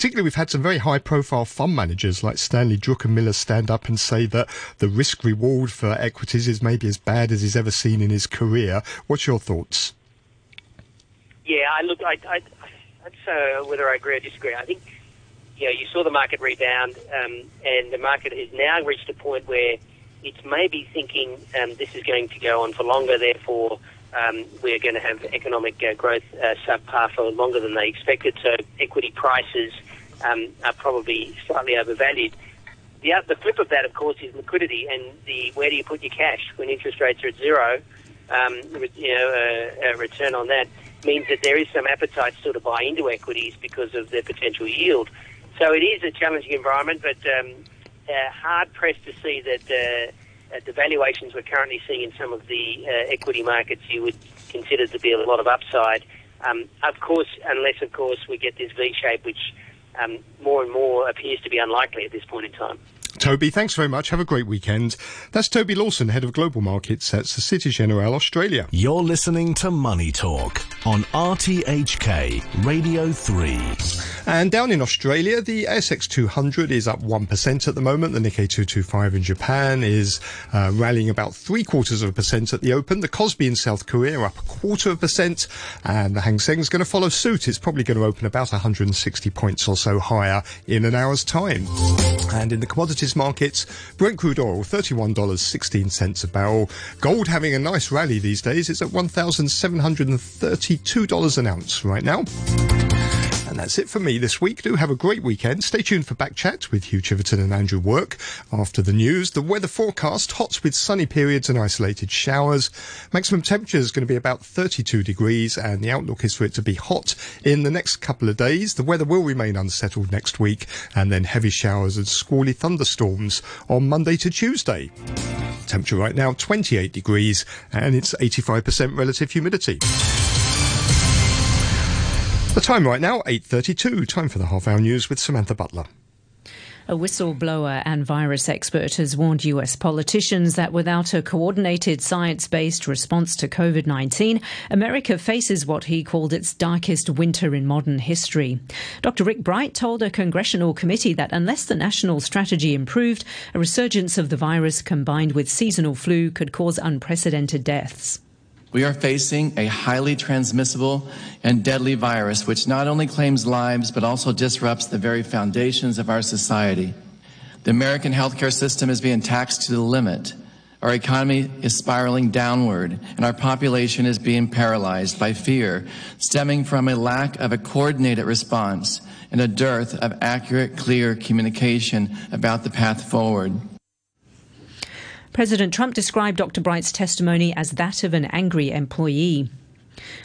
particularly we've had some very high profile fund managers like Stanley Druckenmiller stand up and say that the risk reward for equities is maybe as bad as he's ever seen in his career. What's your thoughts? Yeah, I look, I, I, that's uh, whether I agree or disagree. I think you know you saw the market rebound, um, and the market has now reached a point where it's maybe thinking um, this is going to go on for longer. Therefore, um, we're going to have economic uh, growth uh, subpar for longer than they expected. So equity prices um, are probably slightly overvalued. The, the flip of that, of course, is liquidity and the where do you put your cash when interest rates are at zero. Um, you know, a, a return on that means that there is some appetite still to buy into equities because of their potential yield. So it is a challenging environment, but um, uh, hard pressed to see that uh, at the valuations we're currently seeing in some of the uh, equity markets, you would consider to be a lot of upside. Um, of course, unless of course we get this V shape, which um, more and more appears to be unlikely at this point in time. Toby, thanks very much. Have a great weekend. That's Toby Lawson, Head of Global Markets at Societe Generale Australia. You're listening to Money Talk on RTHK Radio 3. And down in Australia, the ASX 200 is up 1% at the moment. The Nikkei 225 in Japan is uh, rallying about three quarters of a percent at the open. The Kospi in South Korea are up a quarter of a percent. And the Hang Seng is going to follow suit. It's probably going to open about 160 points or so higher in an hour's time. And in the commodities markets, Brent crude oil, $31.16 a barrel. Gold having a nice rally these days. It's at $1,732 an ounce right now. And that's it for me this week. Do have a great weekend. Stay tuned for back chat with Hugh Chiverton and Andrew Work. After the news, the weather forecast, hot with sunny periods and isolated showers. Maximum temperature is going to be about 32 degrees and the outlook is for it to be hot in the next couple of days. The weather will remain unsettled next week and then heavy showers and squally thunderstorms on Monday to Tuesday. Temperature right now 28 degrees and it's 85% relative humidity. The time right now, 8.32. Time for the half hour news with Samantha Butler. A whistleblower and virus expert has warned US politicians that without a coordinated science based response to COVID 19, America faces what he called its darkest winter in modern history. Dr. Rick Bright told a congressional committee that unless the national strategy improved, a resurgence of the virus combined with seasonal flu could cause unprecedented deaths. We are facing a highly transmissible and deadly virus which not only claims lives but also disrupts the very foundations of our society. The American healthcare system is being taxed to the limit. Our economy is spiraling downward and our population is being paralyzed by fear stemming from a lack of a coordinated response and a dearth of accurate, clear communication about the path forward. President Trump described Dr. Bright's testimony as that of an angry employee.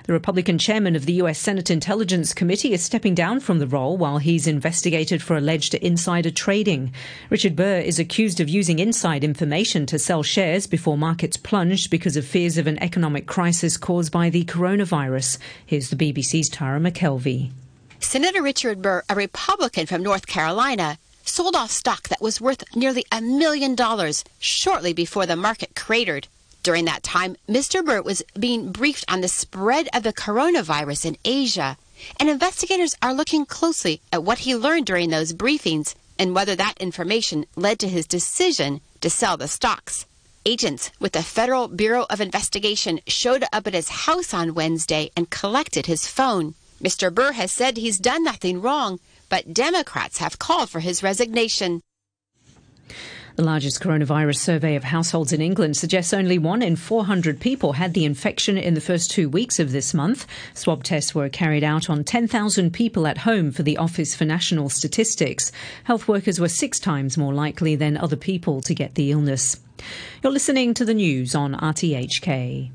The Republican chairman of the U.S. Senate Intelligence Committee is stepping down from the role while he's investigated for alleged insider trading. Richard Burr is accused of using inside information to sell shares before markets plunged because of fears of an economic crisis caused by the coronavirus. Here's the BBC's Tara McKelvey. Senator Richard Burr, a Republican from North Carolina, sold off stock that was worth nearly a million dollars shortly before the market cratered. During that time, Mr. Burr was being briefed on the spread of the coronavirus in Asia, and investigators are looking closely at what he learned during those briefings and whether that information led to his decision to sell the stocks. Agents with the Federal Bureau of Investigation showed up at his house on Wednesday and collected his phone. Mr. Burr has said he's done nothing wrong, but Democrats have called for his resignation. The largest coronavirus survey of households in England suggests only one in 400 people had the infection in the first two weeks of this month. Swab tests were carried out on 10,000 people at home for the Office for National Statistics. Health workers were six times more likely than other people to get the illness. You're listening to the news on RTHK.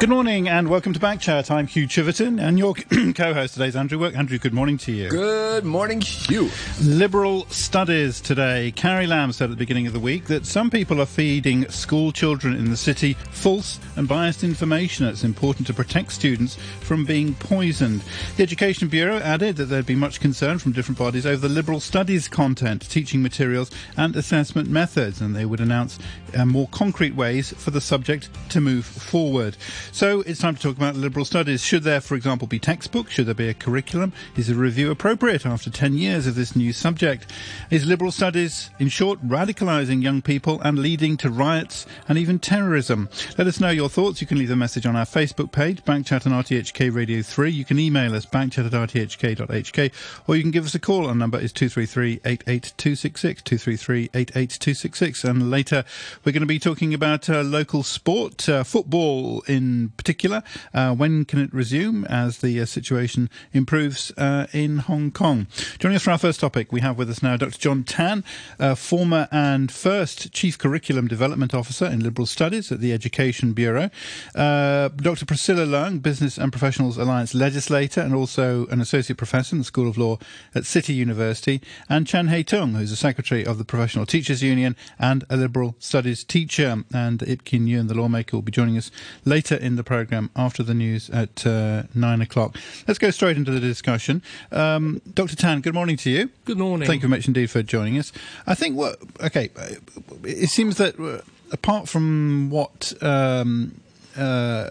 Good morning and welcome to Backchat. I'm Hugh Chiverton and your co-host today is Andrew Work. Andrew, good morning to you. Good morning, Hugh. Liberal studies today. Carrie Lam said at the beginning of the week that some people are feeding school children in the city false and biased information. It's important to protect students from being poisoned. The Education Bureau added that there'd be much concern from different bodies over the liberal studies content, teaching materials and assessment methods and they would announce uh, more concrete ways for the subject to move forward. So it's time to talk about liberal studies. Should there, for example, be textbooks? Should there be a curriculum? Is a review appropriate after 10 years of this new subject? Is liberal studies, in short, radicalising young people and leading to riots and even terrorism? Let us know your thoughts. You can leave a message on our Facebook page, Backchat and RTHK Radio 3. You can email us, backchat at rthk.hk, or you can give us a call. Our number is 233 88266, 233 88266. And later, we're going to be talking about uh, local sport, uh, football in particular. Uh, when can it resume as the uh, situation improves uh, in Hong Kong? Joining us for our first topic, we have with us now Dr. John Tan, uh, former and first Chief Curriculum Development Officer in Liberal Studies at the Education Bureau. Uh, Dr. Priscilla Leung, Business and Professionals Alliance legislator and also an Associate Professor in the School of Law at City University. And Chan Hei Tung, who's the Secretary of the Professional Teachers Union and a Liberal Studies teacher. And Ip Kin Yuen, the lawmaker, will be joining us later in the programme after the news at uh, nine o'clock. Let's go straight into the discussion. Um, Dr. Tan, good morning to you. Good morning. Thank you very much indeed for joining us. I think what, okay, it seems that uh, apart from what um, uh,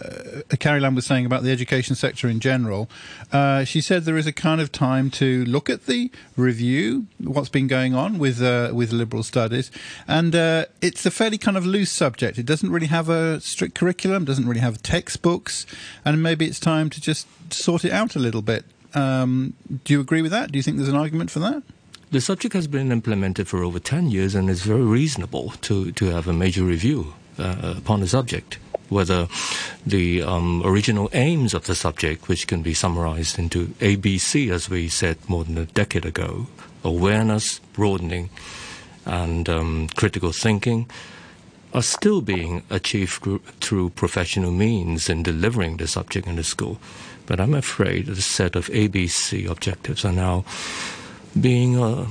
Carrie Lam was saying about the education sector in general, uh, she said there is a kind of time to look at the review, what's been going on with uh, with liberal studies, and uh, it's a fairly kind of loose subject. It doesn't really have a strict curriculum, doesn't really have textbooks, and maybe it's time to just sort it out a little bit. Um, do you agree with that? Do you think there's an argument for that? The subject has been implemented for over 10 years and it's very reasonable to, to have a major review uh, upon the subject whether the um, original aims of the subject, which can be summarized into ABC, as we said more than a decade ago awareness, broadening, and um, critical thinking, are still being achieved through professional means in delivering the subject in the school. But I'm afraid the set of ABC objectives are now being uh,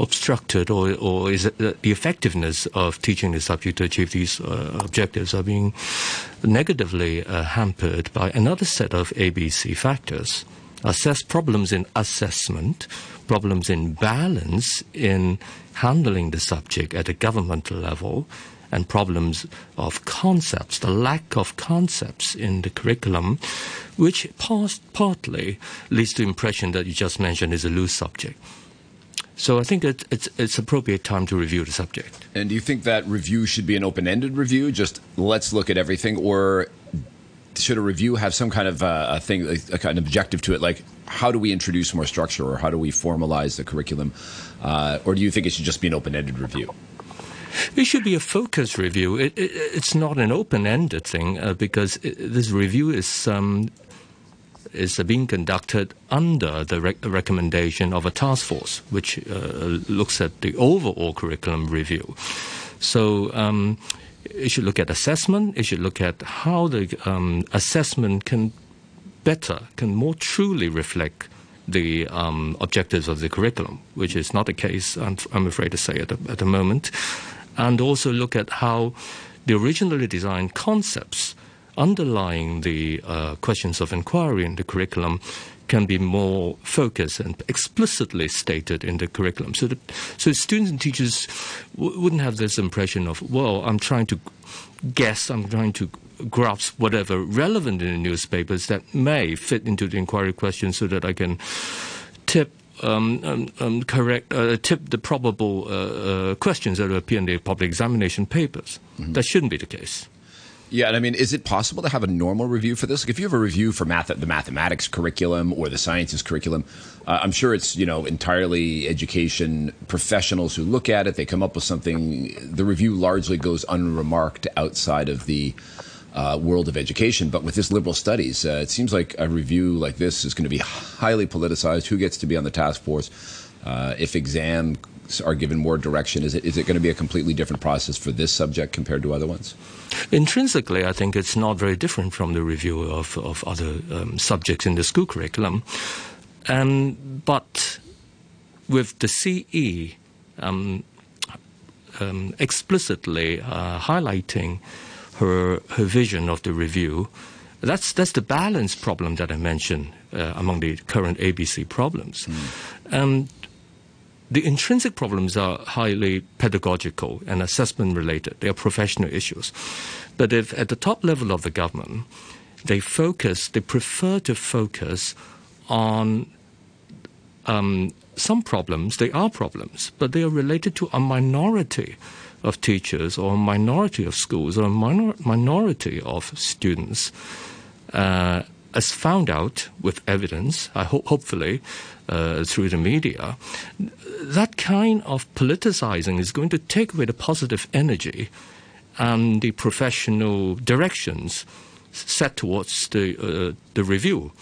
obstructed or, or is the effectiveness of teaching the subject to achieve these uh, objectives are being negatively uh, hampered by another set of ABC factors. Assess problems in assessment, problems in balance in handling the subject at a governmental level, and problems of concepts, the lack of concepts in the curriculum, which partly leads to the impression that you just mentioned is a loose subject. So I think it, it's it's appropriate time to review the subject. And do you think that review should be an open-ended review, just let's look at everything, or should a review have some kind of uh, a thing, a kind of objective to it, like how do we introduce more structure, or how do we formalize the curriculum, uh, or do you think it should just be an open-ended review? It should be a focused review. It, it, it's not an open-ended thing uh, because it, this review is um, is being conducted under the re- recommendation of a task force, which uh, looks at the overall curriculum review. So um, it should look at assessment. It should look at how the um, assessment can better, can more truly reflect the um, objectives of the curriculum, which is not the case, I'm, I'm afraid to say, at the, at the moment. And also look at how the originally designed concepts underlying the uh, questions of inquiry in the curriculum can be more focused and explicitly stated in the curriculum, so that so students and teachers w- wouldn't have this impression of, well, I'm trying to guess, I'm trying to grasp whatever relevant in the newspapers that may fit into the inquiry question, so that I can tip um, um, um, correct, uh, tip the probable uh, uh, questions that appear in the public examination papers. Mm-hmm. That shouldn't be the case. Yeah, and I mean, is it possible to have a normal review for this? Like, if you have a review for math, the mathematics curriculum or the sciences curriculum, uh, I'm sure it's you know entirely education professionals who look at it. They come up with something. The review largely goes unremarked outside of the uh, world of education. But with this liberal studies, uh, it seems like a review like this is going to be highly politicized. Who gets to be on the task force? Uh, if exam are given more direction? Is it is it going to be a completely different process for this subject compared to other ones? Intrinsically, I think it's not very different from the review of, of other um, subjects in the school curriculum. Um, but with the CE um, um, explicitly uh, highlighting her, her vision of the review, that's, that's the balance problem that I mentioned uh, among the current ABC problems. Mm. The intrinsic problems are highly pedagogical and assessment related. They are professional issues. But if at the top level of the government, they focus, they prefer to focus on um, some problems, they are problems, but they are related to a minority of teachers or a minority of schools or a minor, minority of students. Uh, as found out with evidence, I ho- hopefully uh, through the media, that kind of politicizing is going to take away the positive energy and the professional directions set towards the uh, the review.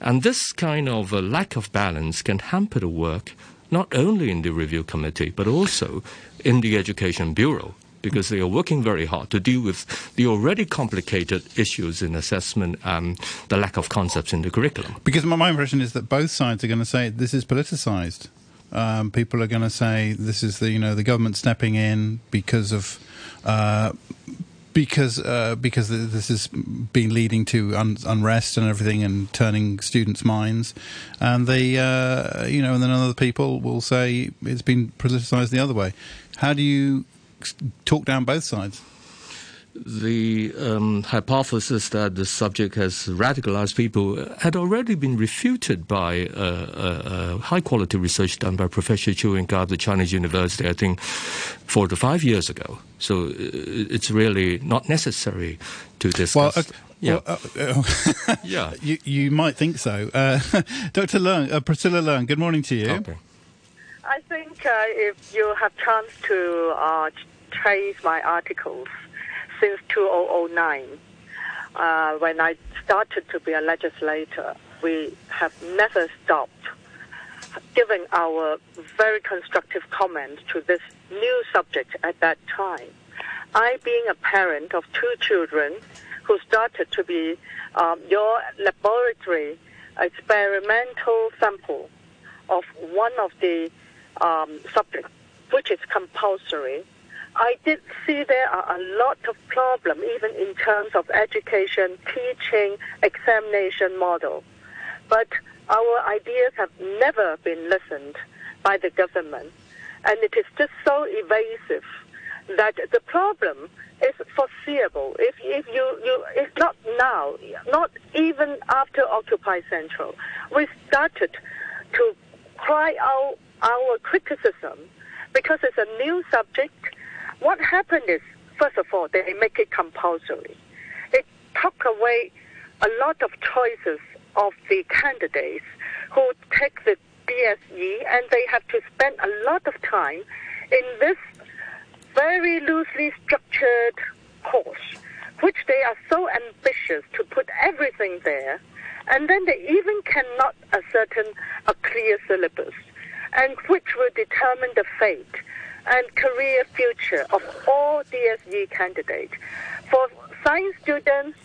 And this kind of uh, lack of balance can hamper the work not only in the review committee but also in the education bureau because they are working very hard to deal with the already complicated issues in assessment and the lack of concepts in the curriculum. Because my, impression is that both sides are going to say this is politicized. Um, people are going to say this is the you know the government stepping in because of uh, because uh, because this has been leading to un- unrest and everything and turning students' minds, and they uh, you know, and then other people will say it's been politicized the other way. How do you talk down both sides? the um, hypothesis that the subject has radicalized people had already been refuted by uh, uh, uh, high quality research done by Professor Chiu Ying of the Chinese University, I think, four to five years ago. So uh, it's really not necessary to discuss. Well, uh, yeah, well, uh, yeah. You, you might think so, Dr. Leung, Priscilla Leung. Good morning to you. Okay. I think if you have chance to trace my articles since 2009. Uh, when I started to be a legislator, we have never stopped giving our very constructive comments to this new subject at that time. I, being a parent of two children who started to be um, your laboratory experimental sample of one of the um, subjects, which is compulsory, I did see there are a lot of problems, even in terms of education, teaching, examination model. But our ideas have never been listened by the government, and it is just so evasive that the problem is foreseeable. If, if you, you, it's not now, not even after Occupy Central, we started to cry out our criticism because it's a new subject what happened is, first of all, they make it compulsory. It took away a lot of choices of the candidates who take the DSE, and they have to spend a lot of time in this very loosely structured course, which they are so ambitious to put everything there, and then they even cannot ascertain a clear syllabus, and which will determine the fate and career future of all DSE candidates. For science students,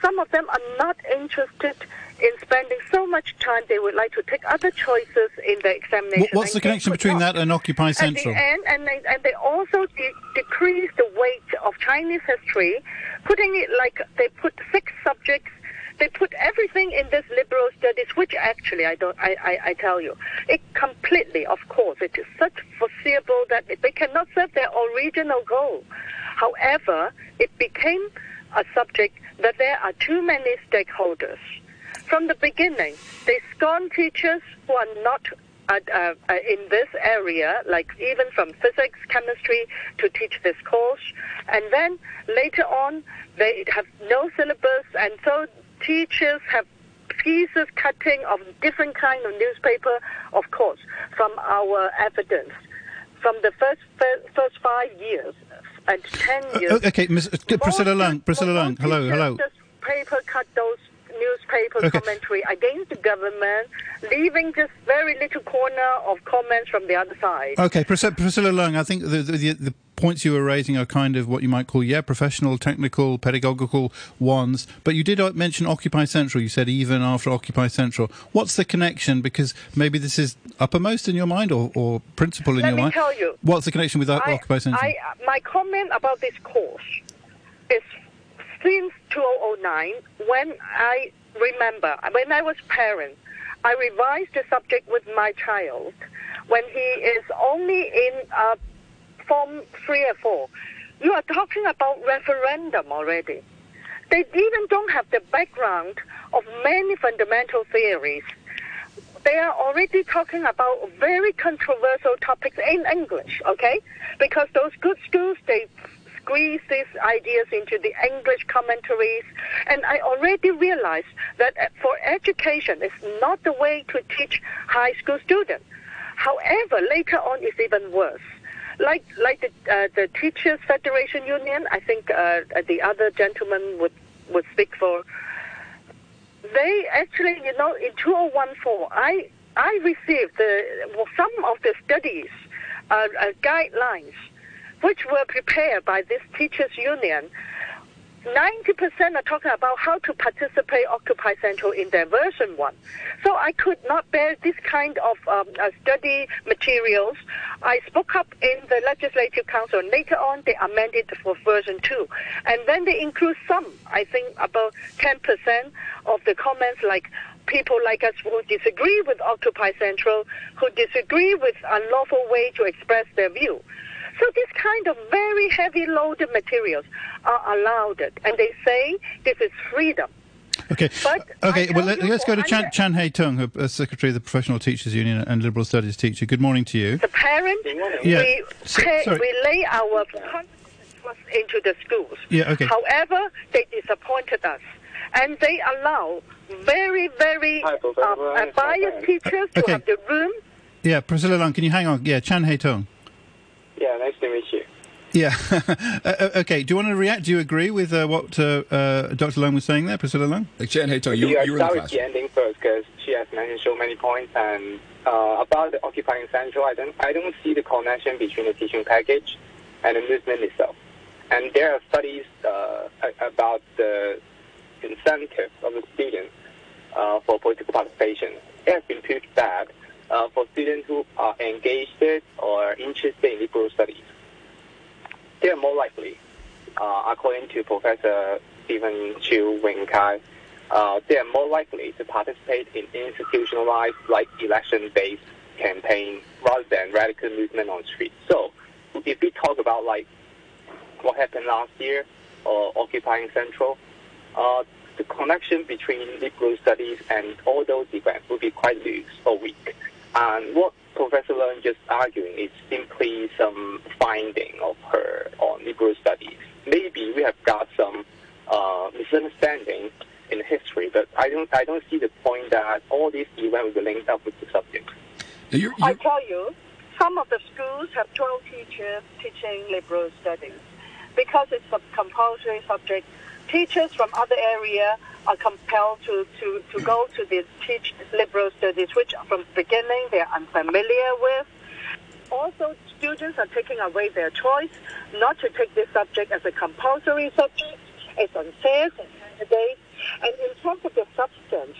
some of them are not interested in spending so much time. They would like to take other choices in the examination. What's the connection between that and Occupy Central? The end, and they, and they also de- decrease the weight of Chinese history, putting it like they put six subjects they put everything in this liberal studies, which actually I don't. I, I, I tell you, it completely, of course, it is such foreseeable that they cannot serve their original goal. However, it became a subject that there are too many stakeholders. From the beginning, they scorn teachers who are not uh, uh, in this area, like even from physics, chemistry, to teach this course. And then later on, they have no syllabus, and so teachers have pieces cutting of different kind of newspaper, of course, from our evidence. From the first first five years and ten uh, years. Uh, okay, Ms. Priscilla Leung. Priscilla Leung. Hello, hello. Just paper cut those news newspaper Okay. commentary against the government, leaving just very little corner of comments from the other side. Okay, Priscilla, Priscilla Leung, I think the, the, the points you were raising are kind of what you might call, yeah, professional, technical, pedagogical ones. But you did uh, mention Occupy Central. You said even after Occupy Central. What's the connection? Because maybe this is uppermost in your mind or, or principal in Let your mind. Let me tell you. What's the connection with I- Occupy Central? I, my comment about this course is since 2009, when I remember, when I was parent, I revised the subject with my child when he is only in uh, Form 3 or 4. You are talking about referendum already. They even don't have the background of many fundamental theories. They are already talking about very controversial topics in English, okay? Because those good schools, they squeeze these ideas into the English commentaries. And I already realized that uh, for education, it's not the way to teach high school students. However, later on, it's even worse. Like, like the, uh, the Teachers Federation Union, I think uh, the other gentleman would, would speak for they actually, you know, in 2014, I I received the well, some of the studies uh, uh, guidelines which were prepared by this teachers union. 90% are talking about how to participate Occupy Central in their version one. So I could not bear this kind of um, uh, study materials. I spoke up in the Legislative Council. Later on, they amended for version two. And then they include some, I think about 10% of the comments like people like us who disagree with Occupy Central, who disagree with unlawful way to express their view. So this kind of very heavy loaded materials are allowed, and they say this is freedom. Okay. But okay. Well, tell let, us go to Chan, under- Chan Hei Tung, who- uh, Secretary of the Professional Teachers Union and Liberal Studies teacher. Good morning to you. The parents, Yeah. we, So- pay, we lay our trust into the schools. Yeah, okay. However, they disappointed us. And they allow very, very Hi, uh, uh, biased teachers to Okay. have the room Yeah, Priscilla Leung, can you hang on? Yeah, Chan Hei Tung. Yeah, nice to meet you. Yeah. Uh, uh, okay. Do you want to react? Do you agree with uh, what uh, uh, Dr. Leung was saying there, Priscilla Leung? Like Chan Hei Tung, you, yeah, you were in the start class. with the ending first because she has mentioned so many points. And uh, about the occupying central, I don't, I don't see the connection between the teaching package and the movement itself. And there are studies uh, about the incentive of the students uh, for political participation. It has been proved that uh, for students who are engaged or interested in liberal studies, they are more likely, uh, according to Professor Stephen Chiu Wing Kai, uh, they are more likely to participate in institutionalized, like election-based campaign rather than radical movement on street. So, if we talk about like what happened last year or occupying Central, uh, the connection between liberal studies and all those events will be quite loose or weak. And what Professor Leung just arguing is simply some finding of her on liberal studies. Maybe we have got some uh, misunderstanding in history, but I don't I don't see the point that all these events will be linked up with the subject. You're- I you're- tell you, some of the schools have 12 teachers teaching liberal studies because it's a compulsory subject. Teachers from other area are compelled to, to, to go to these teach liberal studies, which from the beginning they are unfamiliar with. Also, students are taking away their choice not to take this subject as a compulsory subject. It's unfair candidates. And in terms of the substance,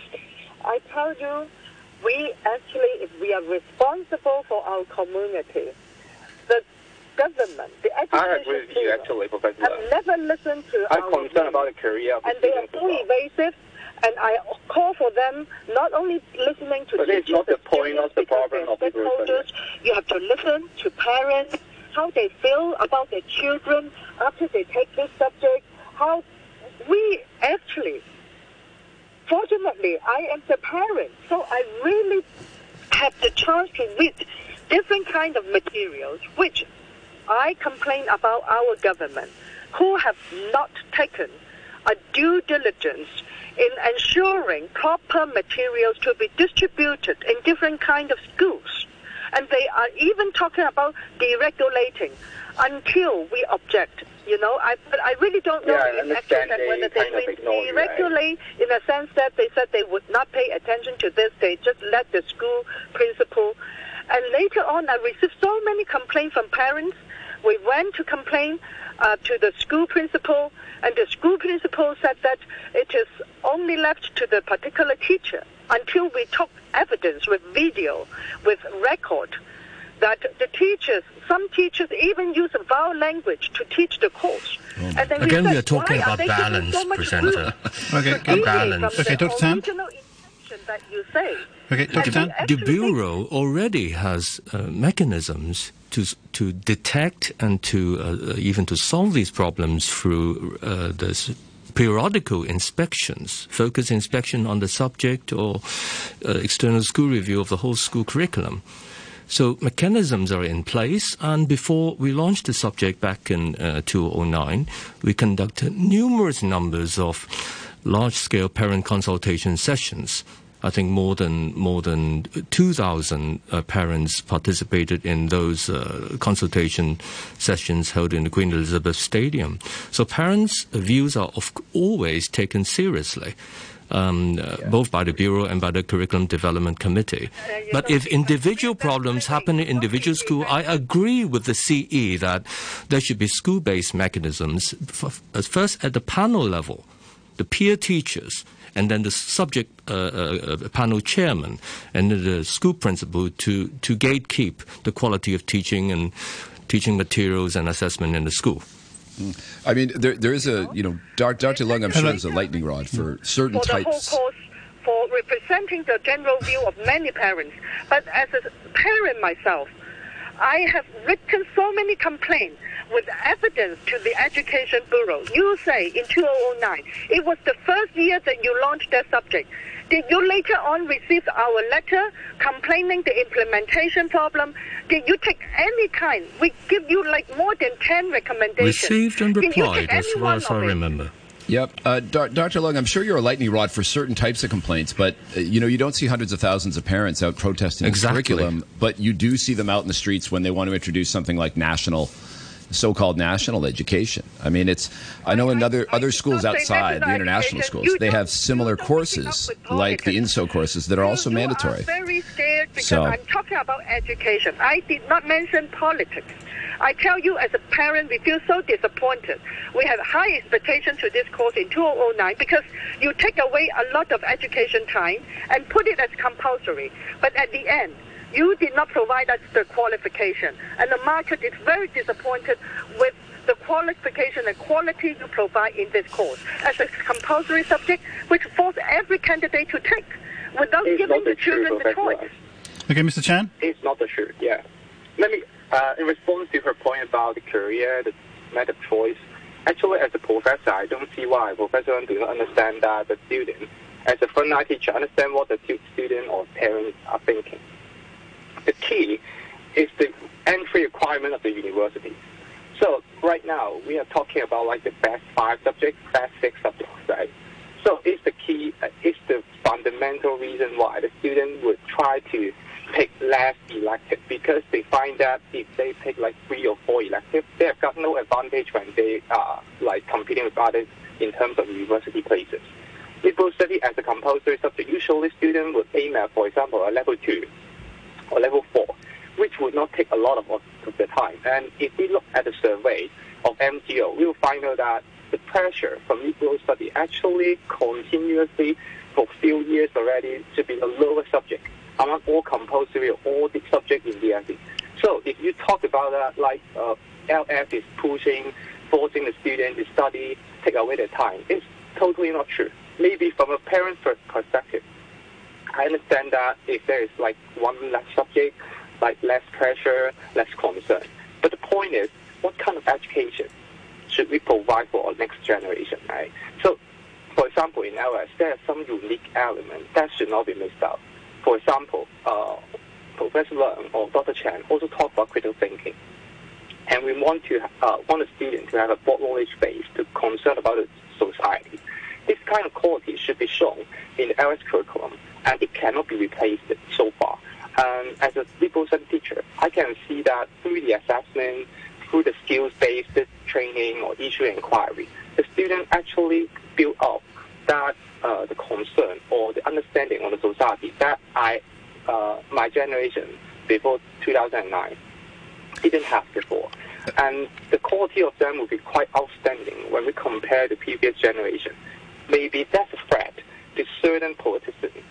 I tell you, we actually, if we are responsible for our community, government, the I education agree with you actually, Professor have never listened to I'm our concerned about the career of the and they are so well. evasive. And I call for them not only listening to But it's teachers not the point of the problem of stakeholders. You have to listen to parents, how they feel about their children after they take this subject. How we actually, fortunately, I am the parent, so I really have the chance to read different kind of materials, which I complain about our government, who have not taken a due diligence in ensuring proper materials to be distributed in different kind of schools. And they are even talking about deregulating until we object. You know, I but I really don't know Yeah, I if understand they whether they kind of will ignore you, right? in a sense that they said they would not pay attention to this. They just let the school principal. And later on, I received so many complaints from parents. We went to complain uh, to the school principal, and the school principal said that it is only left to the particular teacher until we took evidence with video, with record, that the teachers, some teachers even use foul language to teach the course. Oh and then Again, we, said, we are talking about balance, so presenter. okay, good. balance. Okay, Dr. Tan. That you say. Okay, Dr. Tan. The Bureau already has uh, mechanisms to to detect and to uh, even to solve these problems through uh, this periodical inspections, focus inspection on the subject or uh, external school review of the whole school curriculum. So mechanisms are in place, and before we launched the subject back in uh, 2009, we conducted numerous numbers of large-scale parent consultation sessions. I think more than more than 2,000 uh, parents participated in those uh, consultation sessions held in the Queen Elizabeth Stadium. So parents' views are of, always taken seriously um, uh, yeah. both by the Bureau and by the Curriculum Development Committee. But if individual problems happen in individual school, I agree with the CE that there should be school-based mechanisms, first at the panel level, the peer teachers, and then the subject uh, uh, uh panel chairman and the school principal to, to gatekeep the quality of teaching and teaching materials and assessment in the school. I mean, there, there is a, you know, Dr. Leung, I'm sure, is a lightning rod for certain for types. The whole course for representing the general view of many parents. But as a parent myself, I have written so many complaints with evidence to the Education Bureau. You say in 2009, it was the first year that you launched that subject. Did you later on receive our letter complaining the implementation problem? Did you take any kind? We give you like more than 10 recommendations. Received and replied, as far as I remember. Yep, uh, Dr. Leung, I'm sure you're a lightning rod for certain types of complaints, but uh, you know you don't see hundreds of thousands of parents out protesting exactly. the curriculum, but you do see them out in the streets when they want to introduce something like national so-called national education. I mean, it's. I know in other other schools outside the international schools, they have similar courses like the INSO courses that are also mandatory. very scared because so, I'm talking about education. I did not mention politics. I tell you, as a parent, we feel so disappointed. We have high expectations to this course in 2009 because you take away a lot of education time and put it as compulsory. But at the end, you did not provide us the qualification. And the market is very disappointed with the qualification and quality you provide in this course as a compulsory subject, which forces every candidate to take without it's giving the, the children the choice. Okay, Mr. Chan? It's not the truth, yeah. Let me, uh, in response to her point about the career, the method choice, actually, as a professor, I don't see why professors do not understand that the student, as a frontline teacher, understand what the student or parents are thinking the key is the entry requirement of the university. So right now we are talking about like the best five subjects, best six subjects, right? So it's the key, uh, it's the fundamental reason why the student would try to pick less elective because they find that if they pick like three or four electives, they have got no advantage when they are like competing with others in terms of university places. Liberal study as a compulsory subject, usually students would aim at, for example, a level two or level 4, which would not take a lot of, of the time. And if we look at the survey of MTO, we will find out that the pressure from liberal study actually continuously for a few years already to be the lowest subject among all compulsory or all the subjects in the DSE. So if you talk about that, like uh, LS is pushing, forcing the student to study, take away their time, it's totally not true. Maybe from a parent's perspective, I understand that if there is like one less subject, like less pressure, less concern. But the point is, what kind of education should we provide for our next generation, right? So, for example, in LS, there are some unique elements that should not be missed out. Professor or Dr. Chan also talk about critical thinking. And we want to uh, want a student to have a broad knowledge base to concern about the society. This kind of quality should be shown in the LS curriculum and it cannot be replaced so far. Um, as a liberal studies teacher, I can see that through the assessment, through the skills-based training or issue inquiry, the student actually build up that uh, the concern or the understanding on the society that I, uh, my generation before 2009 didn't have before. And the quality of them will be quite outstanding when we compare the previous generation. Maybe that's a threat to certain politicians,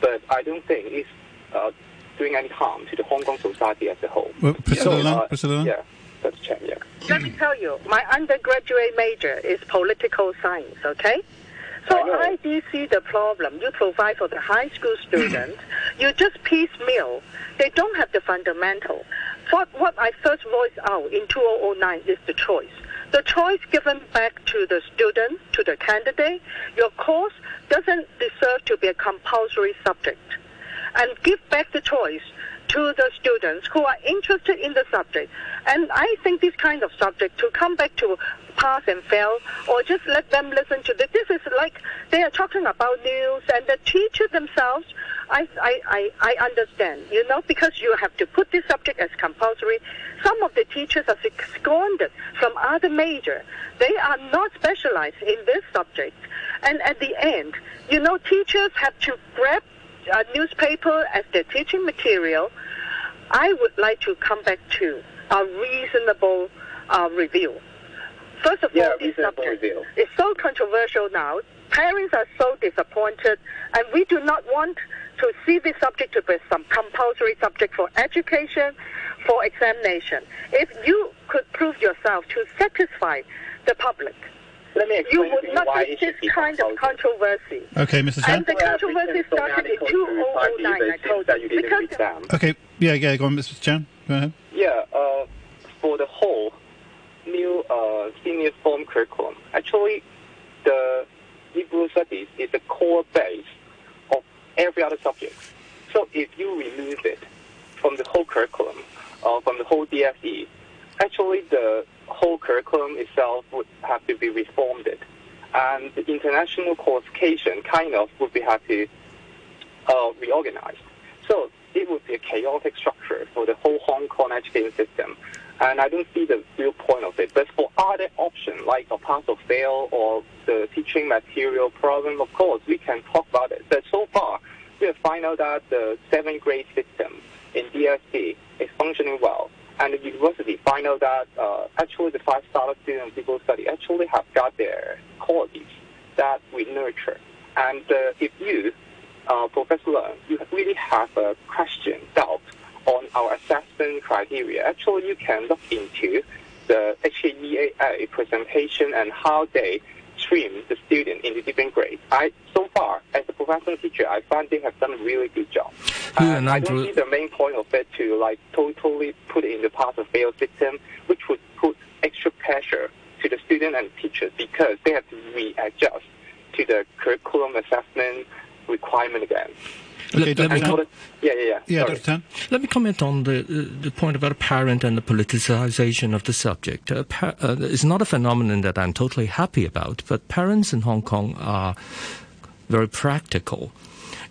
but I don't think it's uh, doing any harm to the Hong Kong society as a whole. Well, Priscilla So, Leung, uh, Priscilla Yeah, that's Chen, yeah. Let me tell you, my undergraduate major is political science, okay? So I do see the problem. You provide for the high school students, you just piecemeal. They don't have the fundamental. What, what I first voiced out in 2009 is the choice. The choice given back to the student, to the candidate, your course doesn't deserve to be a compulsory subject. And give back the choice to the students who are interested in the subject. And I think this kind of subject to come back to pass and fail or just let them listen to this. This is like they are talking about news and the teacher themselves I, I, I, I understand, you know, because you have to put this subject as compulsory. Some of the teachers are seconded from other major. They are not specialized in this subject. And at the end, you know, teachers have to grab a newspaper as their teaching material. I would like to come back to a reasonable uh, review. First of Yeah, all, this reasonable subject review. is so controversial now. Parents are so disappointed, and we do not want to see this subject to be some compulsory subject for education, for examination. If you could prove yourself to satisfy the public, Let me you explain to would you not why make it this kind of controversy. Okay, Mr. Chan. And the controversy started in 2009, I told that you. you didn't Because. Okay, yeah, yeah, go on, Mr. Chan. Go ahead. Yeah, uh, for the whole new uh, senior form curriculum, actually, the liberal studies is the core base of every other subject. So if you remove it from the whole curriculum, uh, from the whole DSE, actually the whole curriculum itself would have to be reformed. And the international qualification kind of would be have to uh, reorganized. So it would be a chaotic structure for the whole Hong Kong education system. And I don't see the real point of it. But for other options like a pass or fail or the teaching material problem, of course, we can talk about it. But so far, we have found out that the seventh grade system in DSE is functioning well. And the university find out that uh, actually the five-star students people study actually have got their qualities that we nurture. And uh, if you uh, Professor Leung, you really have a question, doubt on our assessment criteria. Actually, you can look into the HKEAA presentation and how they stream the student into different grades. I far, as a professional teacher, I find they have done a really good job. Hugh And and I don't Andrew- see the main point of it to like totally put it in the pass or fail system, which would put extra pressure to the student and teachers because they have to readjust to the curriculum assessment requirement again. Okay, Let- let me And Tan. for the- yeah, yeah, yeah. Yeah, Sorry. Dr. Tan. Let me comment on the the point about a parent and the politicization of the subject. Uh, par- uh, it's not a phenomenon that I'm totally happy about, but parents in Hong Kong are very practical.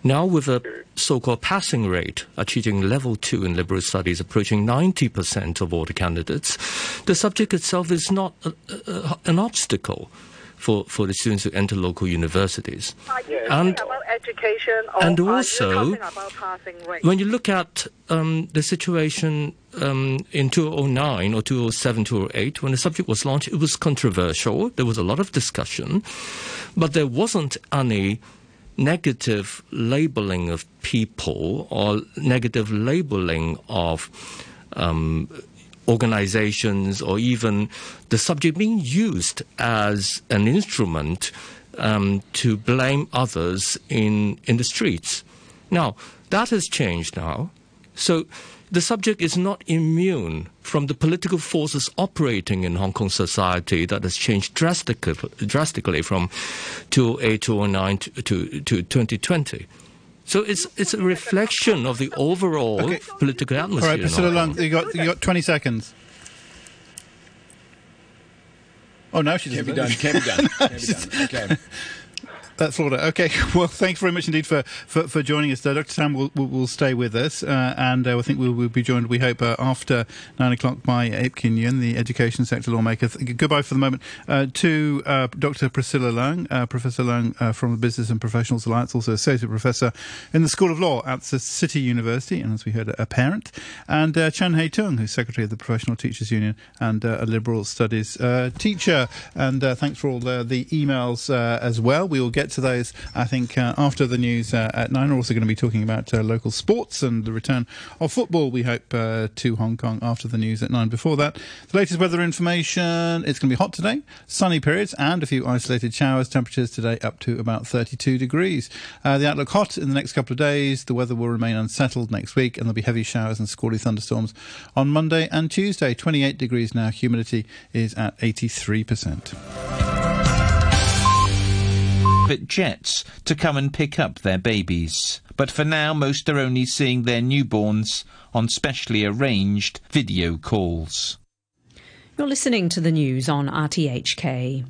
Now, with a so-called passing rate achieving level two in liberal studies approaching 90% of all the candidates, the subject itself is not a, a, an obstacle for, for the students to enter local universities. And- about education or and also, you? When you look at um, the situation um, in 2009 or 2007, 2008, when the subject was launched, it was controversial. There was a lot of discussion, but there wasn't any negative labeling of people or negative labeling of um, organizations or even the subject being used as an instrument um, to blame others in, in the streets. Now, that has changed now. So the subject is not immune from the political forces operating in Hong Kong society that has changed drastically, drastically from 2008, 2009 to, to, to 2020. So it's, it's a reflection of the overall Okay. political atmosphere. right, in Priscilla Hong you got, you got 20 seconds. Oh, now she's Can't be done. Can't be done. Can't be done. Okay. Florida. Okay. Well, thanks very much indeed for, for, for joining us. Uh, Dr. Tan will, will, will, stay with us, uh, and uh, I think we'll, we'll, be joined, we hope, uh, after nine o'clock by Ip Kin Yuen, the education sector lawmaker. Goodbye for the moment uh, to uh, Dr. Priscilla Leung, Professor Leung from the Business and Professionals Alliance, also Associate Professor in the School of Law at the City University, and as we heard, a parent, and Chan Hei Tung, who's Secretary of the Professional Teachers Union and a Liberal Studies teacher. And thanks for all the, the emails as well. We will get to those, I think, uh, after the news uh, at nine. We're also going to be talking about uh, local sports and the return of football, we hope, uh, to Hong Kong after the news at nine. Before that, the latest weather information. It's going to be hot today, sunny periods, and a few isolated showers. Temperatures today up to about 32 degrees. Uh, the outlook hot in the next couple of days. The weather will remain unsettled next week, and there'll be heavy showers and squally thunderstorms on Monday and Tuesday. 28 degrees now. Humidity is at 83% private jets to come and pick up their babies. But for now, most are only seeing their newborns on specially arranged video calls. You're listening to the news on RTHK.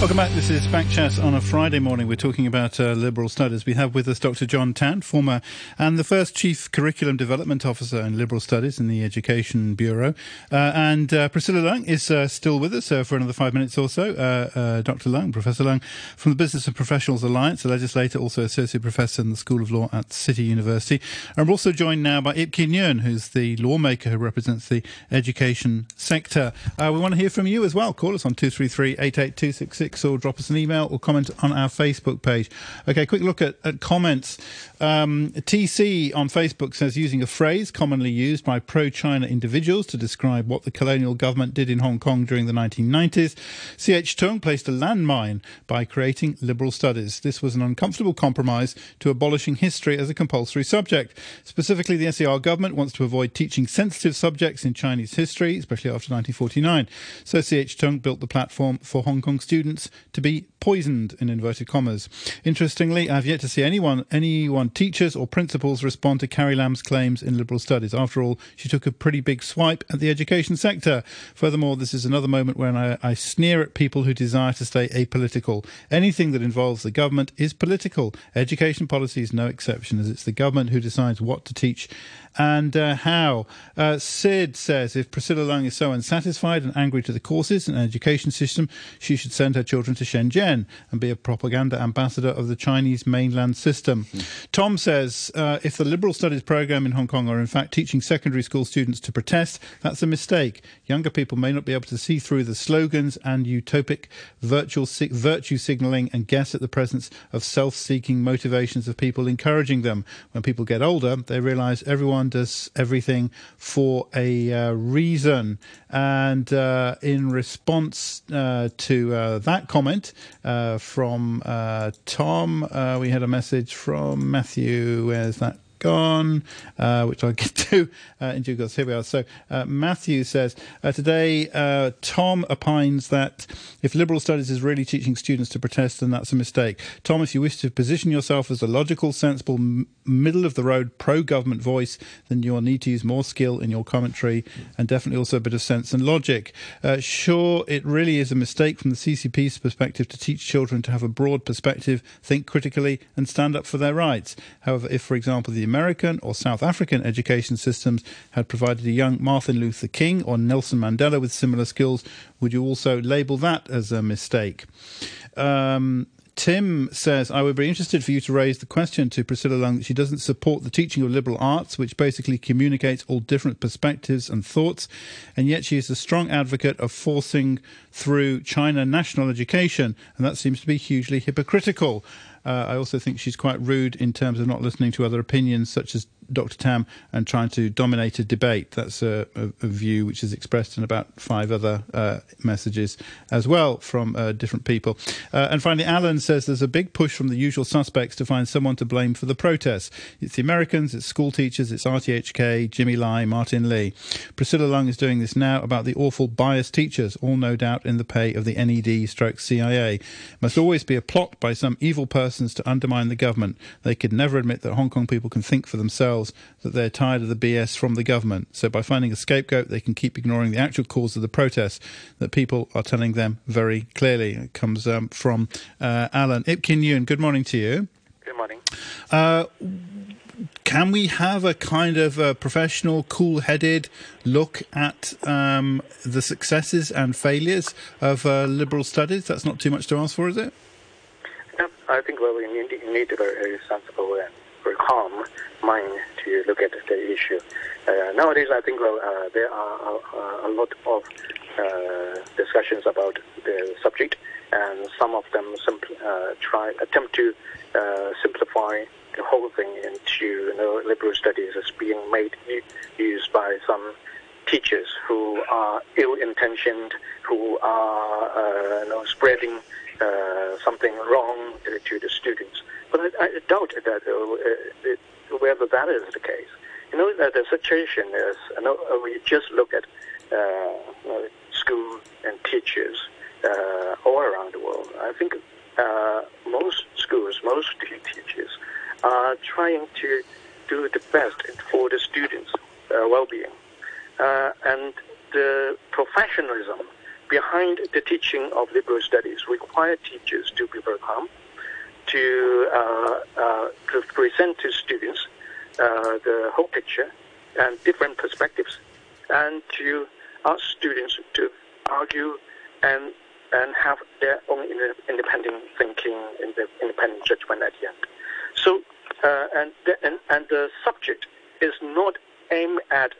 Welcome back. This is Backchat on a Friday morning. We're talking about uh, liberal studies. We have with us Dr. John Tan, former and the first Chief Curriculum Development Officer in Liberal Studies in the Education Bureau. Uh, and uh, Priscilla Leung is uh, still with us uh, for another five minutes or so. Uh, Dr. Leung, Professor Leung, from the Business and Professionals Alliance, a legislator, also Associate Professor in the School of Law at City University. And we're also joined now by Ip Kin Yuen, who's the lawmaker who represents the education sector. we want to hear from you as well. Call us on 233 88266 or drop us an email or comment on our Facebook page. Okay, quick look at, at comments. Um, TC on Facebook says using a phrase commonly used by pro China individuals to describe what the colonial government did in Hong Kong during the 1990s. CH Tung placed a landmine by creating liberal studies. This was an uncomfortable compromise to abolishing history as a compulsory subject. Specifically, the SAR government wants to avoid teaching sensitive subjects in Chinese history, especially after 1949. So CH Tung built the platform for Hong Kong students to be poisoned in inverted commas. Interestingly, I've yet to see anyone, anyone, teachers or principals respond to Carrie Lam's claims in liberal studies. After all, she took a pretty big swipe at the education sector. Furthermore, this is another moment when I, I sneer at people who desire to stay apolitical. Anything that involves the government is political. Education policy is no exception, as it's the government who decides what to teach and uh, how. Uh, Sid says if Priscilla Leung is so unsatisfied and angry to the courses and education system, she should send her children to Shenzhen and be a propaganda ambassador of the Chinese mainland system. Mm. Tom says uh, if the liberal studies program in Hong Kong are in fact teaching secondary school students to protest, that's a mistake. Younger people may not be able to see through the slogans and utopic virtual si- virtue signaling and guess at the presence of self-seeking motivations of people encouraging them. When people get older, they realize everyone around us, everything for a uh, reason. And uh, in response uh, to uh, that comment uh, from Tom, we had a message from Matthew. Where's that gone, uh, which I'll get to uh, in due course. Here we are. So uh, Matthew says uh, today, uh, Tom opines that if liberal studies is really teaching students to protest, then that's a mistake. Tom, if you wish to position yourself as a logical, sensible, m- middle of the road pro-government voice, then you'll need to use more skill in your commentary and definitely also a bit of sense and logic. Uh, sure, it really is a mistake from the CCP's perspective to teach children to have a broad perspective, think critically, and stand up for their rights. However, if, for example, the American or South African education systems had provided a young Martin Luther King or Nelson Mandela with similar skills, would you also label that as a mistake? Um, Tim says, I would be interested for you to raise the question to Priscilla Leung that she doesn't support the teaching of liberal arts, which basically communicates all different perspectives and thoughts, and yet she is a strong advocate of forcing through China national education, and that seems to be hugely hypocritical. Uh, I also think she's quite rude in terms of not listening to other opinions, such as Dr. Tam and trying to dominate a debate. That's a, a, a view which is expressed in about five other uh, messages as well from uh, different people. Uh, and finally, Alan says there's a big push from the usual suspects to find someone to blame for the protests. It's the Americans, it's school teachers, it's RTHK, Jimmy Lai, Martin Lee. Priscilla Leung is doing this now about the awful biased teachers, all no doubt in the pay of the NED stroke CIA. Must always be a plot by some evil persons to undermine the government. They could never admit that Hong Kong people can think for themselves that they're tired of the BS from the government. So by finding a scapegoat, they can keep ignoring the actual cause of the protests that people are telling them very clearly. It comes um, from uh, Alan Ip Kin Yuen. Good morning to you. Good morning. Uh, can we have a kind of a professional, cool-headed look at um, the successes and failures of uh, liberal studies? That's not too much to ask for, is it? I think well, we need, need be very sensible and very calm mind to look at the issue. Uh, nowadays, I think uh, there are a, a lot of uh, discussions about the subject, and some of them simply uh, try attempt to uh, simplify the whole thing into you know, liberal studies as being made used by some teachers who are ill-intentioned, who are uh, you know, spreading something wrong to the students. But I, I doubt that it, whether that is the case. You know, that the situation is, you know, we just look at uh, school and teachers uh, all around the world. I think uh, most schools, most teachers are trying to do the best for the students' uh, well-being. Uh, and the professionalism behind the teaching of liberal studies require teachers to be very calm, to, uh, uh to present to students uh, the whole picture and different perspectives, and to ask students to argue and and have their own independent thinking, and independent judgment at the end. So uh, and, the, and, and the subject is not aimed at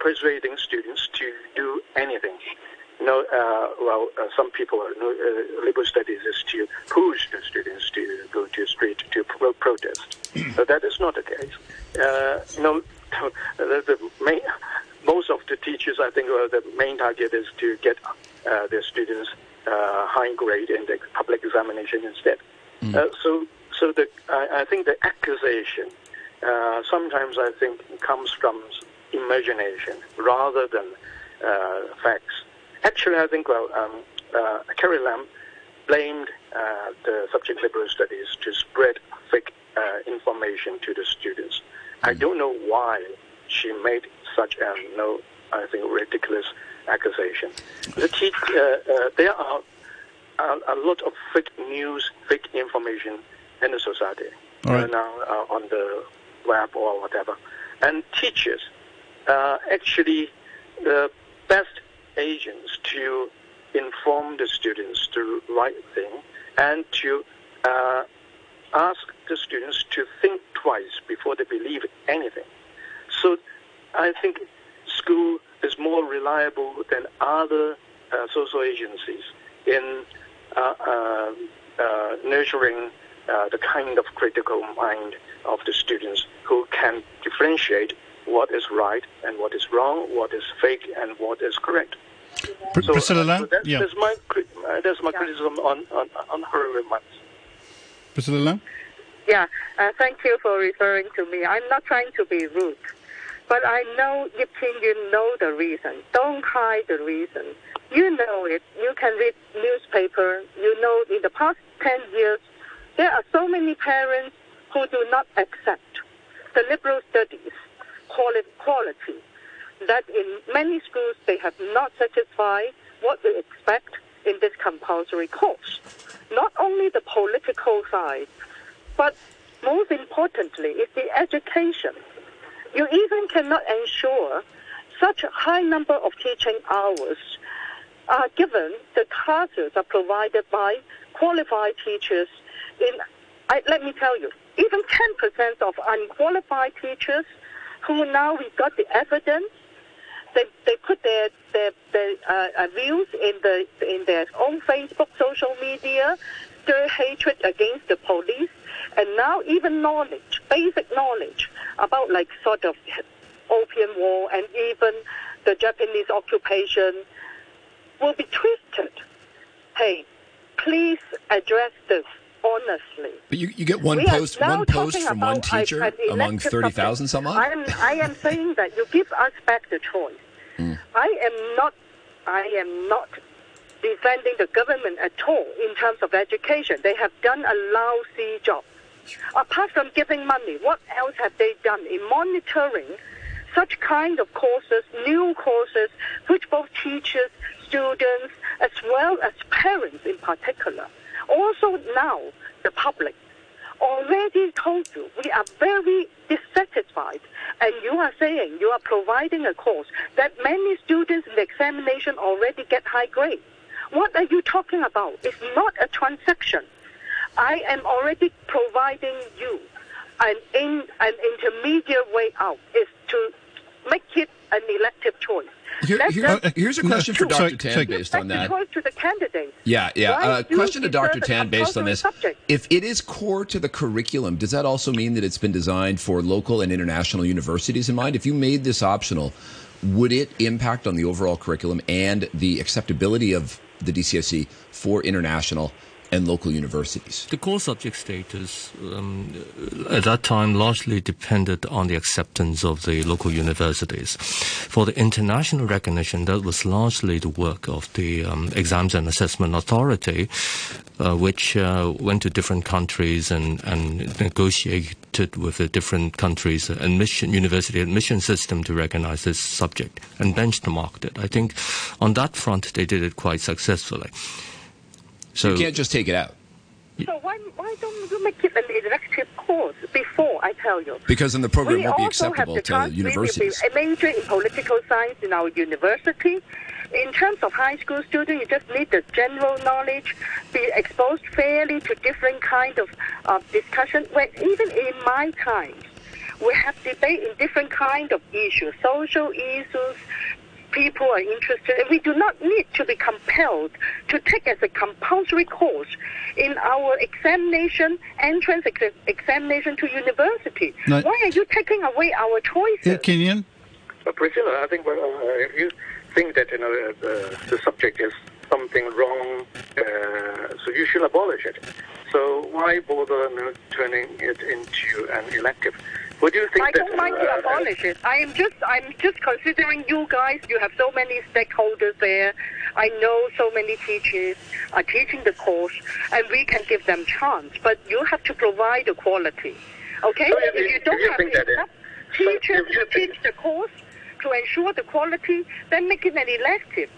persuading students to do anything. Know, uh, well, uh, some people, you know, uh, liberal studies is to push the students to go to the street to pro- protest. but that is not the case. Uh, you the, the main, most of the teachers, I think, uh, the main target is to get uh, their students uh, high grade in the public examination instead. Mm. Uh, so so the, I, I think the accusation uh, sometimes I think comes from imagination rather than uh, facts. Actually, I think well, um, uh, Carrie Lam blamed uh, the subject liberal studies to spread fake uh, information to the students. I hmm. don't know why she made such a no, I think ridiculous accusation. The te- uh, there are a, a lot of fake news, fake information in the society right. now uh, on the web or whatever. And teachers actually the best agents to inform the students the right thing and to uh, ask the students to think twice before they believe anything. So I think school is more reliable than other uh, social agencies in uh, uh, uh nurturing uh, the kind of critical mind of the students who can differentiate what is right and what is wrong, what is fake and what is correct. Pr- so, Priscilla Lam? Uh, so that's, yeah. that's my, uh, that's my yeah. criticism on, on, on her remarks. Priscilla Lam? Yeah, uh, thank you for referring to me. I'm not trying to be rude, but I know, Yipkin, you know the reason. Don't hide the reason. You know it. You can read newspaper. You know in the past 10 years, there are so many parents who do not accept the liberal studies call it quality that in many schools they have not satisfied what we expect in this compulsory course. Not only the political side, but most importantly is the education. You even cannot ensure such a high number of teaching hours are given, the classes are provided by qualified teachers in, I, let me tell you, even 10% of unqualified teachers who now we got the evidence, they, they put their, their, their uh, uh, views in, the, in their own Facebook, social media, stir hatred against the police, and now even knowledge, basic knowledge about like sort of opium war and even the Japanese occupation will be twisted. Hey, please address this honestly. But you, you get one we post one post from one teacher among thirty thousand some odd. I am I am saying that you give us back the choice. Mm. I am not I am not defending the government at all in terms of education. They have done a lousy job. Apart from giving money, what else have they done in monitoring such kind of courses, new courses, which both teachers, students, as well as parents in particular, also now the public, already told you we are very dissatisfied and you are saying you are providing a course that many students in the examination already get high grades. What are you talking about? It's not a transaction. I am already providing you an in an intermediate way out is to make it an elective choice. Here, here- them here's a question for choose. Dr. Tan based on that. choice to the candidate. Yeah, yeah. Uh, question to Dr. Tan based on this. subject? If it is core to the curriculum, does that also mean that it's been designed for local and international universities in mind? If you made this optional, would it impact on the overall curriculum and the acceptability of the DSE for international and local universities? The core subject status um, at that time largely depended on the acceptance of the local universities. For the international recognition, that was largely the work of the um, Exams and Assessment Authority, uh, which uh, went to different countries and, and negotiated with the different countries' admission, university admission system to recognize this subject and benchmarked it. I think on that front, they did it quite successfully. So you can't just take it out. So why, why don't you make it an elective course before I tell you? Because then the program we won't be acceptable to, the to chance universities. to major in political science in our university. In terms of high school students, you just need the general knowledge, be exposed fairly to different kind of uh, discussion. When even in my times, we have debate in different kind of issues, social issues. People are interested, and we do not need to be compelled to take as a compulsory course in our examination, entrance ex- examination to university. No. Why are you taking away our choices? Ip Kin Yuen? Uh, Priscilla, I think well, uh, if you think that you know uh, the, the subject is something wrong, uh, so you should abolish it. So why bother you know, turning it into an elective? Would you think I that? don't mind uh, to abolish it. I am just, I'm just considering you guys. You have so many stakeholders there. I know so many teachers are teaching the course, and we can give them chance. But you have to provide the quality. Okay? So if if you- don't if you have think that, uh, enough teachers to teach the course to ensure the quality, then make it an elective.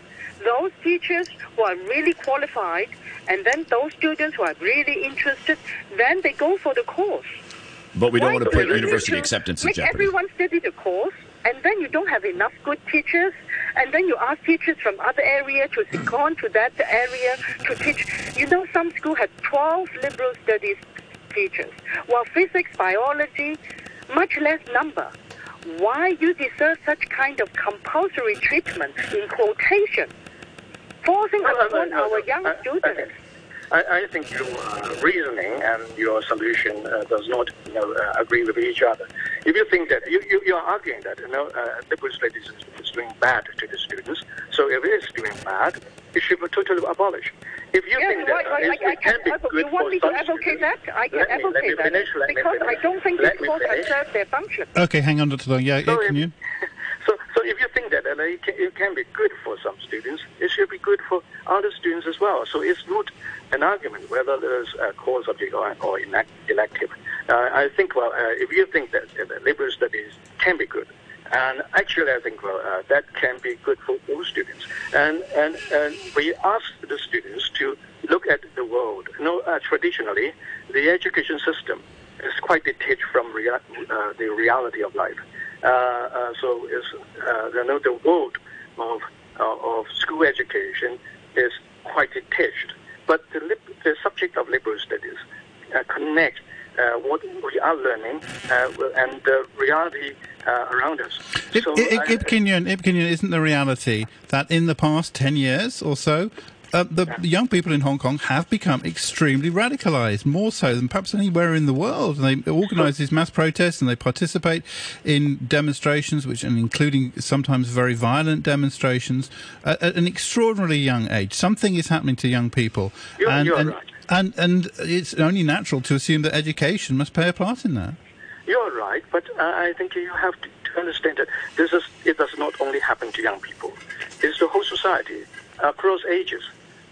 Those teachers who are really qualified, and then those students who are really interested, then they go for the course. But we don't Why want to put university to acceptance in Make jeopardy. everyone study the course, and then you don't have enough good teachers, and then you ask teachers from other area to second to that area to teach. You know, some school had 12 liberal studies teachers, while physics, biology, much less number. Why you deserve such kind of compulsory treatment in quotation, forcing No, no, no, upon no, our young I- I students? I, I think your uh, reasoning and your solution uh, does not you know, uh, agree with each other. If you think that you, you, you are arguing that you know uh, liberal studies is, is doing bad to the students, so if it is doing bad, it should be totally abolished. If you Yes, think that right, uh, it, I, I it can be advo- good you want for me to some advocate students, that? I can let me, advocate let me that finish, let me because I don't think Let this me course has served their function. Okay, hang on, to that. Yeah, Ip So if- Kin Yuen? So, so if you think that uh, it, can, it can be good for some students, it should be good for other students as well. So it's not an argument whether there's a core subject or, or elec- elective. Uh, I think, well, uh, if you think that, liberal studies can be good, and actually I think, well, uh, that can be good for all students. And, and, and we ask the students to look at the world. You know, uh, traditionally, the education system is quite detached from rea- uh, the reality of life. Uh, so uh, you know the world of of school education is quite detached. But the, lib- the subject of liberal studies uh, connects uh, what we are learning uh, and the reality uh, around us. Ip, so Ip, I- Ip Kin Yuen, Ip Kin Yuen, isn't the reality that in the past 10 years or so, uh, the young people in Hong Kong have become extremely radicalized, more so than perhaps anywhere in the world. And they organize these mass protests and they participate in demonstrations, which and including sometimes very violent demonstrations, at, at an extraordinarily young age. Something is happening to young people. You're- and, you're and, right. and, and it's only natural to assume that education must play a part in that. You're right, but uh, I think you have to, to understand that this is it does not only happen to young people; it's the whole society across ages.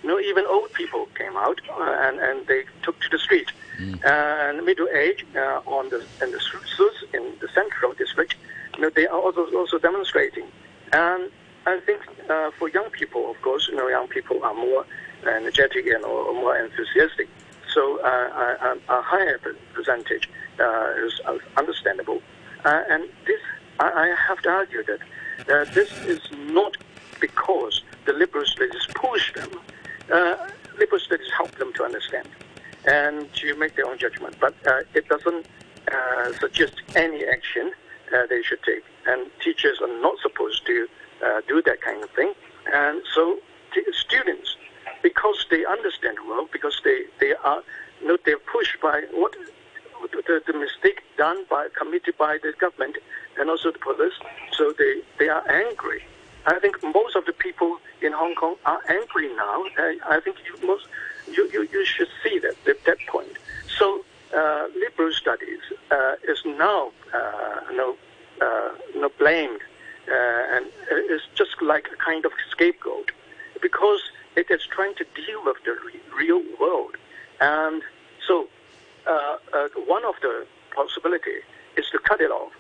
You know, even old people came out uh, and and they took to the street. and middle age uh, on the in the streets in the central district. You know, they are also also demonstrating, and I think uh, for young people, of course, you know, young people are more energetic and or more enthusiastic. So uh, a, a higher percentage uh, is understandable, uh, and this I, I have to argue that uh, this is not because the liberals studies push them. Uh, liberal studies help them to understand and to make their own judgment, but uh, it doesn't uh, suggest any action uh, they should take. And teachers are not supposed to uh, do that kind of thing. And so t- students, because they understand well, because they, they are you know, they're pushed by what the, the mistake done by committed by the government and also the police, so they, they are angry. I think most of the people in Hong Kong are angry now. I, I think you most you, you, you should see that at that point. So uh, liberal studies uh, is now uh, know, uh, you blamed uh, and is just like a kind of scapegoat because it is trying to deal with the re- real world. And so uh, one of the possibility is to cut it off,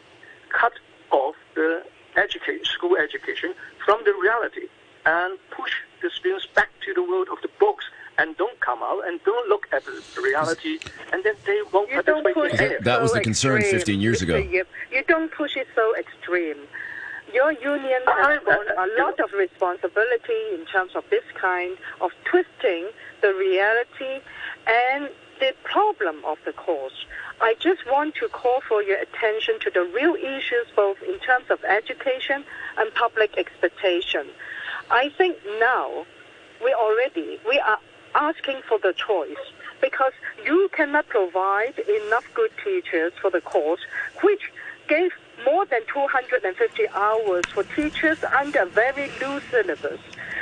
cut off the educate, school education from the reality and push the students back to the world of the books and don't come out and don't look at the reality, and then they won't You don't participate push in it it. That was so the concern extreme, 15 years ago. You don't push it so extreme. Your union has borne a lot of responsibility in terms of this kind of twisting the reality and the problem of the course. I just want to call for your attention to the real issues, both in terms of education and public expectation. I think now we already we are asking for the choice because you cannot provide enough good teachers for the course, which gave more than 250 hours for teachers under very loose syllabus,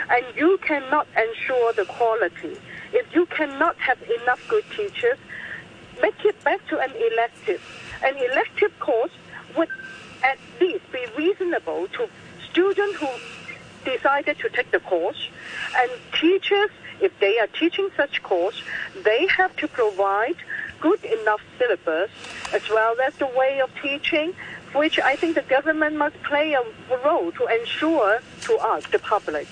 and you cannot ensure the quality. If you cannot have enough good teachers, make it back to an elective. An elective course would at least be reasonable to students who decided to take the course, and teachers, if they are teaching such course, they have to provide good enough syllabus as well as the way of teaching, which I think the government must play a role to ensure to us, the public,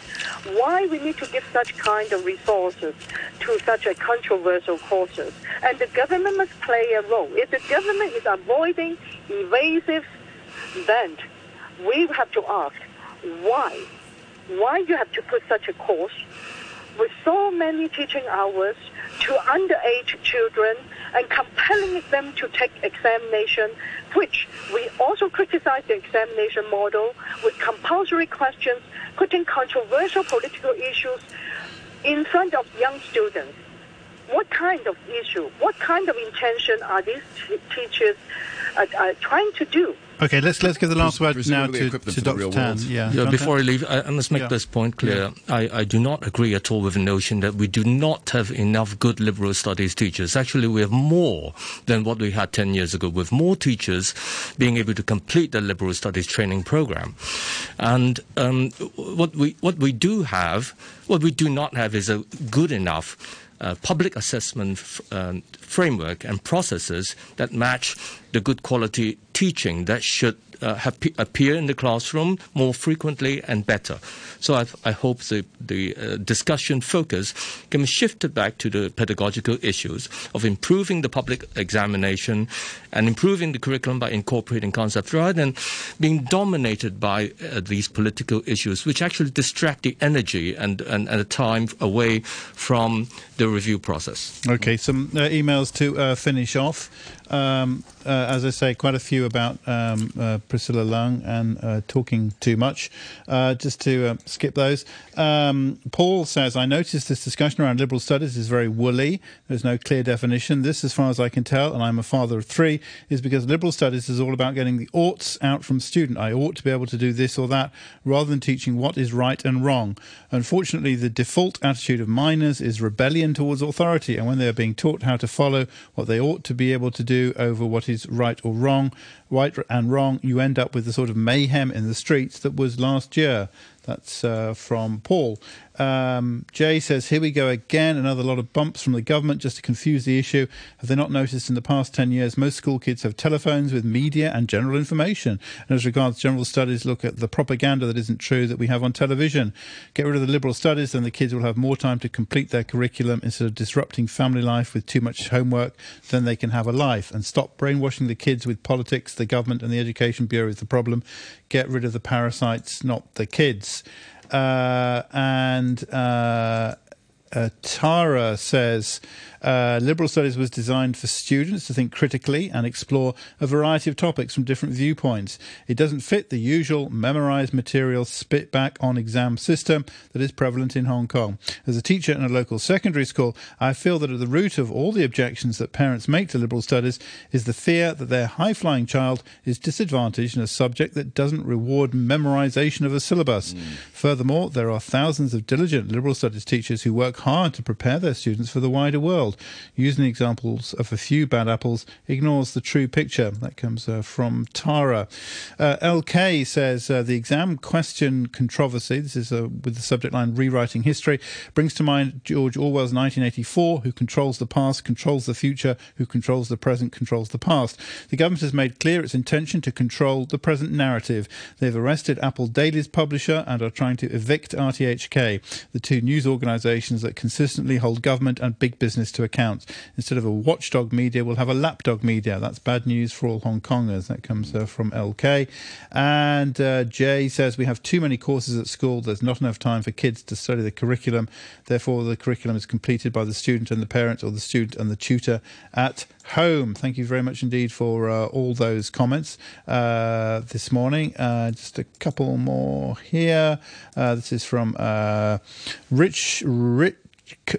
why we need to give such kind of resources to such a controversial courses. And the government must play a role. If the government is avoiding evasive, then we have to ask why why you have to put such a course with so many teaching hours to underage children and compelling them to take examination, which we also criticize the examination model with compulsory questions, putting controversial political issues in front of young students. What kind of issue, what kind of intention are these t- teachers uh, uh, trying to do? Okay, let's let's give the last word now to, to Dr. real Tan. Yeah, Yeah, before I leave, I, I must make Yeah. this point clear. I, I do not agree at all with the notion that we do not have enough good liberal studies teachers. Actually, we have more than what we had 10 years ago, with more teachers being able to complete the liberal studies training program. And um, what, we, what we do have, what we do not have is a good enough uh, public assessment f- um, framework and processes that match the good quality teaching that should uh, have pe- appear in the classroom more frequently and better. So I, I hope the, the uh, discussion focus can be shifted back to the pedagogical issues of improving the public examination and improving the curriculum by incorporating concepts rather than being dominated by uh, these political issues, which actually distract the energy and, and, and the time away from the review process. Okay, some uh, emails to uh, finish off. Um, uh, as I say, quite a few about um, uh, Priscilla Leung and uh, talking too much. Uh, just to uh, skip those. Um, Paul says, I noticed this discussion around liberal studies is very woolly. There's no clear definition. This, as far as I can tell, and I'm a father of three, is because liberal studies is all about getting the oughts out from student. I ought to be able to do this or that, rather than teaching what is right and wrong. Unfortunately, the default attitude of minors is rebellion towards authority, and when they are being taught how to follow what they ought to be able to do over what is right or wrong, right and wrong, you end up with the sort of mayhem in the streets that was last year. That's uh, from Paul. Um, Jay says, Here we go again. Another lot of bumps from the government just to confuse the issue. Have they not noticed in the past 10 years most school kids have telephones with media and general information? And as regards general studies, look at the propaganda that isn't true that we have on television. Get rid of the liberal studies, then the kids will have more time to complete their curriculum instead of disrupting family life with too much homework. Then they can have a life. And stop brainwashing the kids with politics. The government and the Education Bureau is the problem. Get rid of the parasites, not the kids. Uh, and uh, uh, Tara says uh, liberal studies was designed for students to think critically and explore a variety of topics from different viewpoints. It doesn't fit the usual memorized material spit back on exam system that is prevalent in Hong Kong. As a teacher in a local secondary school, I feel that at the root of all the objections that parents make to liberal studies is the fear that their high flying child is disadvantaged in a subject that doesn't reward memorization of a syllabus. Mm. Furthermore, there are thousands of diligent liberal studies teachers who work hard to prepare their students for the wider world. Using examples of a few bad apples ignores the true picture. That comes uh, from Tara. Uh, LK says uh, the exam question controversy, this is uh, with the subject line rewriting history, brings to mind George Orwell's 1984 who controls the past, controls the future, who controls the present, controls the past. The government has made clear its intention to control the present narrative. They've arrested Apple Daily's publisher and are trying to evict RTHK, the two news organisations that consistently hold government and big business to account. Instead of a watchdog media, we'll have a lapdog media. That's bad news for all Hong Kongers. That comes uh, from LK. And uh, Jay says we have too many courses at school. There's not enough time for kids to study the curriculum. Therefore, the curriculum is completed by the student and the parent, or the student and the tutor at home. Thank you very much indeed for uh, all those comments uh, this morning. Uh, just a couple more here. Uh, this is from uh, Rich Rich.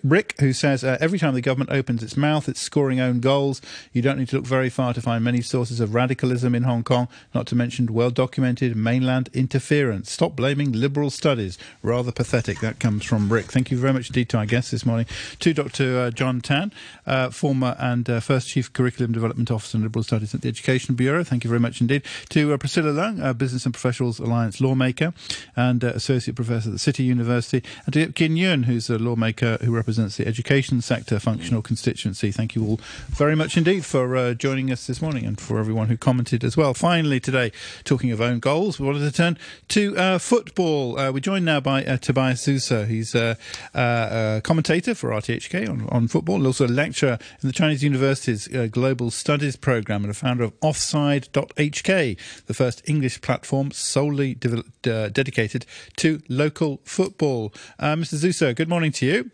Rick, who says uh, every time the government opens its mouth, it's scoring own goals. You don't need to look very far to find many sources of radicalism in Hong Kong, not to mention well documented mainland interference. Stop blaming liberal studies. Rather pathetic. That comes from Rick. Thank you very much indeed to our guests this morning. To Dr. Uh, John Tan, uh, former and uh, first Chief Curriculum Development Officer in Liberal Studies at the Education Bureau. Thank you very much indeed. To uh, Priscilla Leung, Business and Professionals Alliance lawmaker and uh, Associate Professor at the City University. And to Kin Yuen, who's a lawmaker who represents the education sector functional constituency. Thank you all very much indeed for uh, joining us this morning and for everyone who commented as well. Finally, today, talking of own goals, we wanted to turn to uh, football. Uh, we're joined now by uh, Tobias Zuser. He's a, a, commentator for RTHK on, on football and also a lecturer in the Chinese University's uh, Global Studies Programme and a founder of Offside.hk, the first English platform solely de- uh, dedicated to local football. Mr. Zuser, good morning to you.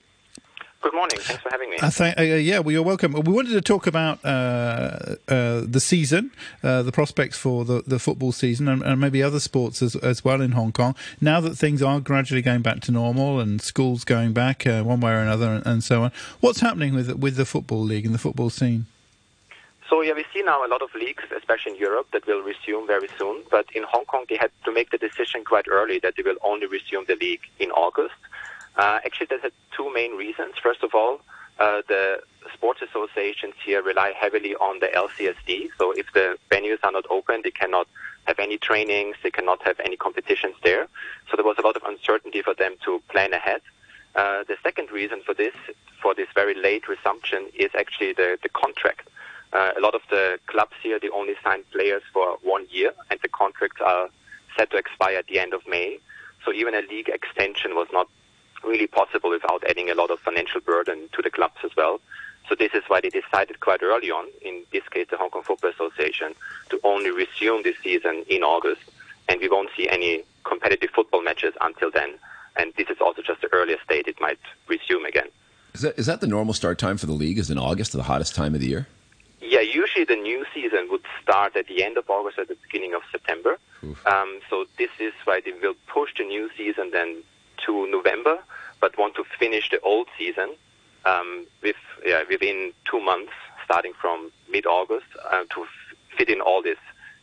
Good morning. Thanks for having me. Uh, th- uh, yeah, well, you're welcome. We wanted to talk about uh, uh the season, uh, the prospects for the, the football season, and, and, maybe other sports as, as well in Hong Kong. Now that things are gradually going back to normal and schools going back uh, one way or another, and, and, so on, what's happening with with the football league and the football scene? So yeah, we see now a lot of leagues, especially in Europe, that will resume very soon. But in Hong Kong, they had to make the decision quite early that they will only resume the league in August. Uh, actually, there's two main reasons. First of all, uh, the sports associations here rely heavily on the LCSD. So if the venues are not open, they cannot have any trainings, they cannot have any competitions there. So there was a lot of uncertainty for them to plan ahead. Uh, the second reason for this, for this very late resumption, is actually the, the contract. Uh, a lot of the clubs here, they only sign players for one year, and the contracts are set to expire at the end of May. So even a league extension was not really possible without adding a lot of financial burden to the clubs as well. So this is why they decided quite early on, in this case the Hong Kong Football Association, to only resume this season in August, and we won't see any competitive football matches until then. And this is also just the earliest date it might resume again. Is that, is that the normal start time for the league? Is in August the hottest time of the year? Yeah, usually the new season would start at the end of August or the beginning of September. Um, so this is why they will push the new season then to November, but want to finish the old season um, with yeah, within two months, starting from mid-August, uh, to f- fit in all these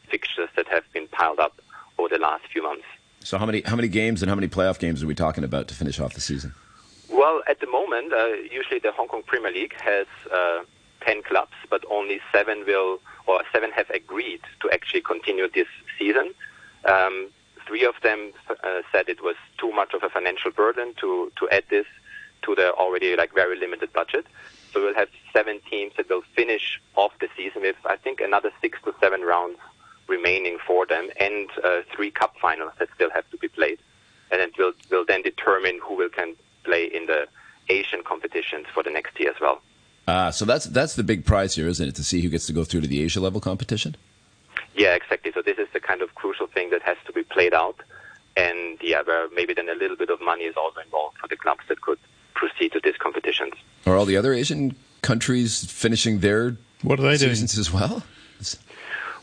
fixtures that have been piled up over the last few months. So, how many how many games and how many playoff games are we talking about to finish off the season? Well, at the moment, uh, usually the Hong Kong Premier League has uh, ten clubs, but only seven will or seven have agreed to actually continue this season. Um, three of them uh, said it was too much of a financial burden to, to add this to the already like very limited budget. So we'll have seven teams that will finish off the season with, I think, another six to seven rounds remaining for them, and uh, three cup finals that still have to be played. And it will will then determine who will can play in the Asian competitions for the next year as well. Ah, so that's that's the big prize here, isn't it? To see who gets to go through to the Asia level competition. Yeah, exactly. So this is the kind of crucial thing that has to be played out, and yeah, where maybe then a little bit of money is also involved for the clubs that could proceed to these competitions. Are all the other Asian countries finishing their what are they seasons doing? as well?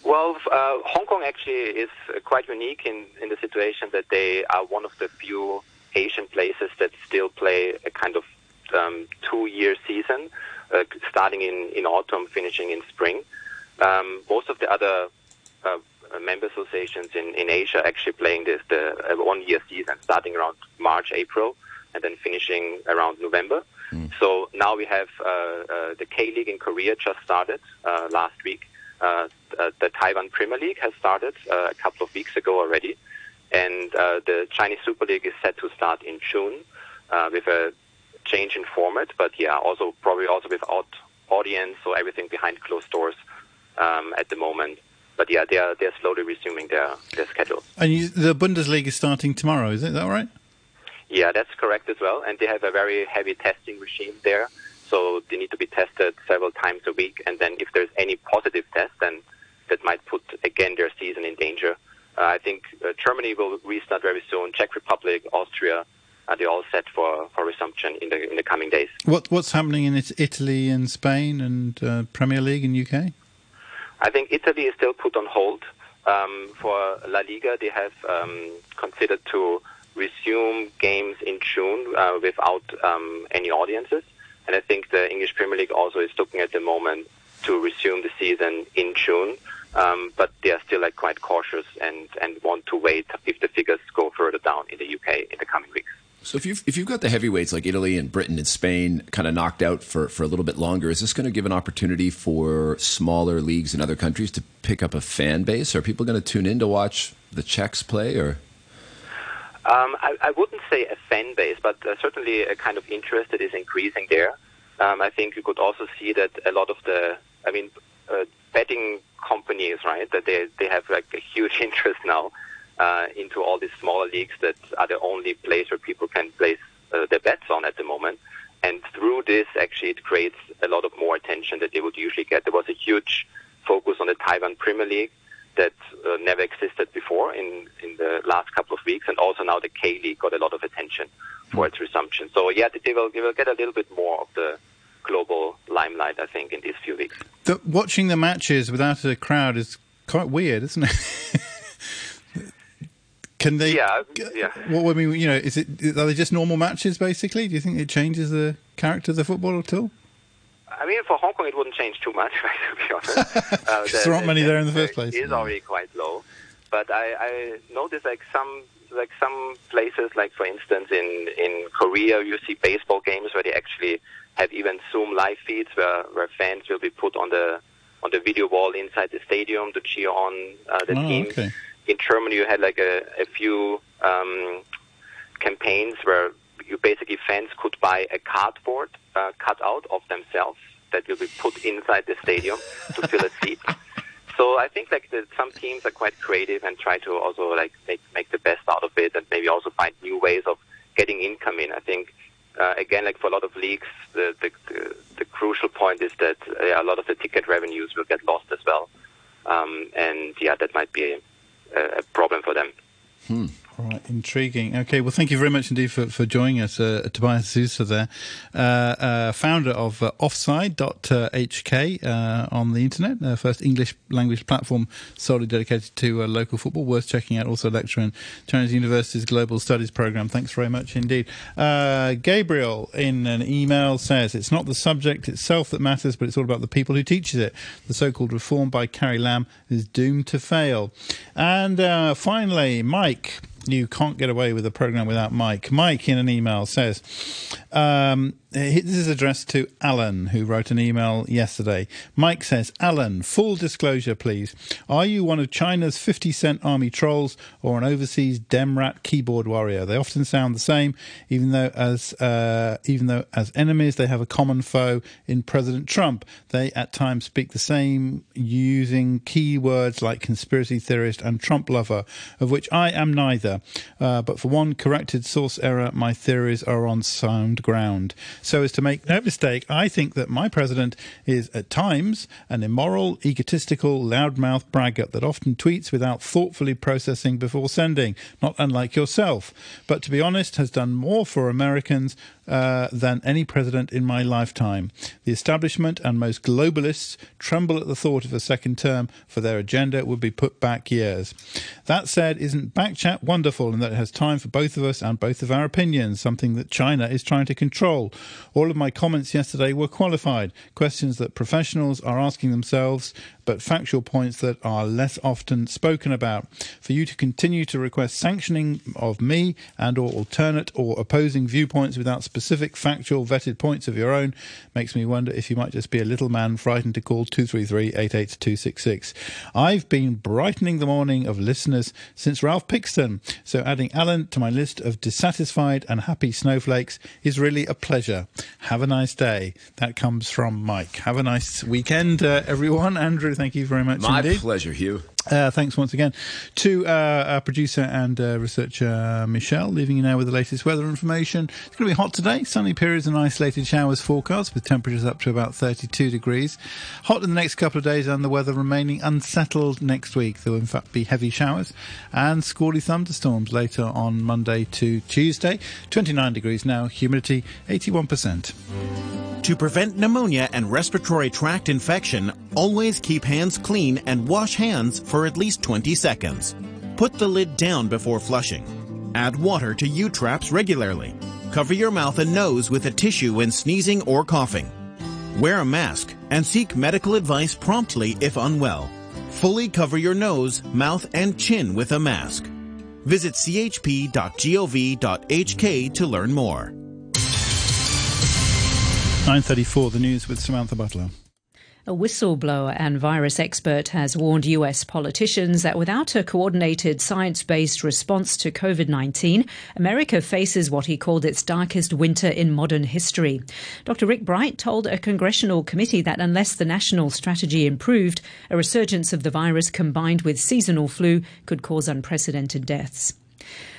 Well, uh, Hong Kong actually is uh, quite unique in, in the situation that they are one of the few Asian places that still play a kind of um, two-year season, uh, starting in, in autumn, finishing in spring. Um, most of the other uh, member associations in, in Asia actually playing this the uh, one-year season, starting around March, April, and then finishing around November. So now we have uh, uh, the K League in Korea just started uh, last week. Uh, uh, the Taiwan Premier League has started uh, a couple of weeks ago already, and uh, the Chinese Super League is set to start in June uh, with a change in format, but yeah, also probably also without audience, so everything behind closed doors um, at the moment. But yeah, they are they're slowly resuming their their schedules. And you, the Bundesliga is starting tomorrow, is it? That right? Yeah, that's correct as well. And they have a very heavy testing regime there. So they need to be tested several times a week. And then if there's any positive test, then that might put again their season in danger. Uh, I think uh, Germany will restart very soon. Czech Republic, Austria, uh, they're all set for, for resumption in the in the coming days. What What's happening in Italy and Spain and uh, Premier League in UK? I think Italy is still put on hold. Um, for La Liga, they have um, considered to resume games in June uh, without um, any audiences. And I think the English Premier League also is looking at the moment to resume the season in June. Um, but they are still like quite cautious and, and want to wait if the figures go further down in the UK in the coming weeks. So if you've if you've got the heavyweights like Italy and Britain and Spain kind of knocked out for, for a little bit longer, is this going to give an opportunity for smaller leagues in other countries to pick up a fan base? Are people going to tune in to watch the Czechs play, or Um, I, I wouldn't say a fan base, but uh, certainly a kind of interest that is increasing there. Um, I think you could also see that a lot of the, I mean, uh, betting companies, right, that they they have like a huge interest now uh, into all these smaller leagues that are the only place where people can place uh, their bets on at the moment. And through this, actually, it creates a lot of more attention that they would usually get. There was a huge focus on the Taiwan Premier League that uh, never existed before in, in the last couple of weeks, and also now the K League got a lot of attention for its resumption. So yeah, they will, they will get a little bit more of the global limelight, I think, in these few weeks. The, watching the matches without a crowd is quite weird, isn't it? Can they? Yeah, yeah. What I mean, you know, is it are they just normal matches basically? Do you think it changes the character of the football at all? I mean, for Hong Kong, it wouldn't change too much, to be honest. Uh, there aren't many there in the first place. It is already quite low, but I, I noticed like some like some places, like for instance in in Korea, you see baseball games where they actually have even Zoom live feeds where where fans will be put on the on the video wall inside the stadium to cheer on uh, the oh, team. okay. In Germany, you had like a, a few um, campaigns where you basically fans could buy a cardboard uh, cutout of themselves that will be put inside the stadium to fill a seat. So I think like some teams are quite creative and try to also like make make the best out of it and maybe also find new ways of getting income in. I think uh, again like for a lot of leagues the the, the, the crucial point is that uh, a lot of the ticket revenues will get lost as well. Um, and yeah, that might be a, problem for them. Hmm. Right, intriguing. Okay, well, thank you very much indeed for, for joining us, uh, Tobias Zuser there, uh, uh, founder of uh, Offside.hk uh, on the internet, uh, first English language platform solely dedicated to uh, local football. Worth checking out. Also, lecturer in Chinese University's Global Studies program. Thanks very much indeed. Gabriel, in an email, says it's not the subject itself that matters, but it's all about the people who teaches it. The so-called reform by Carrie Lam is doomed to fail. And finally, Mike you can't get away with a program without Mike. Mike, in an email, says um, this is addressed to Alan, who wrote an email yesterday. Mike says, Alan, full disclosure, please. Are you one of China's 50 cent army trolls or an overseas Demrat keyboard warrior? They often sound the same, even though as uh, even though as enemies they have a common foe in President Trump. They at times speak the same, using keywords like conspiracy theorist and Trump lover, of which I am neither. Uh, but for one corrected source error, my theories are on sound ground so as to make no mistake, I think that my president is at times an immoral, egotistical, loudmouth braggart that often tweets without thoughtfully processing before sending, not unlike yourself. But to be honest, has done more for Americans uh, than any president in my lifetime. The establishment and most globalists tremble at the thought of a second term, for their agenda would be put back years. That said, isn't Backchat wonderful in that it has time for both of us and both of our opinions, something that China is trying to control? All of my comments yesterday were qualified, questions that professionals are asking themselves, but factual points that are less often spoken about. For you to continue to request sanctioning of me and or alternate or opposing viewpoints without specific factual vetted points of your own makes me wonder if you might just be a little man frightened to call 233-88266. I've been brightening the morning of listeners since Ralph Pixton, so adding Alan to my list of dissatisfied and happy snowflakes is really a pleasure. Have a nice day. That comes from Mike. Have a nice weekend, uh, everyone. Andrew, thank you very much My indeed. pleasure, Hugh. Uh, thanks once again to uh, our producer and uh, researcher Michelle, leaving you now with the latest weather information. It's going to be hot today, sunny periods and isolated showers forecast with temperatures up to about 32 degrees. Hot in the next couple of days and the weather remaining unsettled next week. There will in fact be heavy showers and squally thunderstorms later on Monday to Tuesday. 29 degrees now, humidity 81%. To prevent pneumonia and respiratory tract infection, always keep hands clean and wash hands for at least 20 seconds. Put the lid down before flushing. Add water to U-traps regularly. Cover your mouth and nose with a tissue when sneezing or coughing. Wear a mask and seek medical advice promptly if unwell. Fully cover your nose, mouth, and chin with a mask. Visit chp.gov.hk to learn more. 9.34, the news with Samantha Butler. A whistleblower and virus expert has warned US politicians that without a coordinated science based response to COVID 19, America faces what he called its darkest winter in modern history. Dr. Rick Bright told a congressional committee that unless the national strategy improved, a resurgence of the virus combined with seasonal flu could cause unprecedented deaths.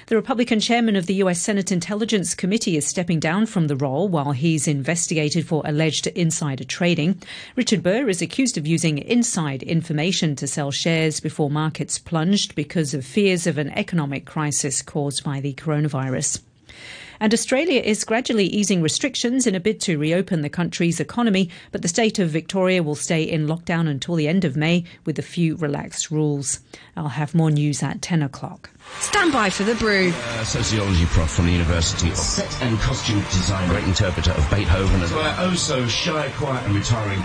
The Republican chairman of the U.S. Senate Intelligence Committee is stepping down from the role while he's investigated for alleged insider trading. Richard Burr is accused of using inside information to sell shares before markets plunged because of fears of an economic crisis caused by the coronavirus. And Australia is gradually easing restrictions in a bid to reopen the country's economy, but the state of Victoria will stay in lockdown until the end of May with a few relaxed rules. I'll have more news at 10 o'clock. Stand by for the brew. Uh, sociology prof from the University of Set and Costume Design, great interpreter of Beethoven. And so, uh, oh so shy, quiet and retiring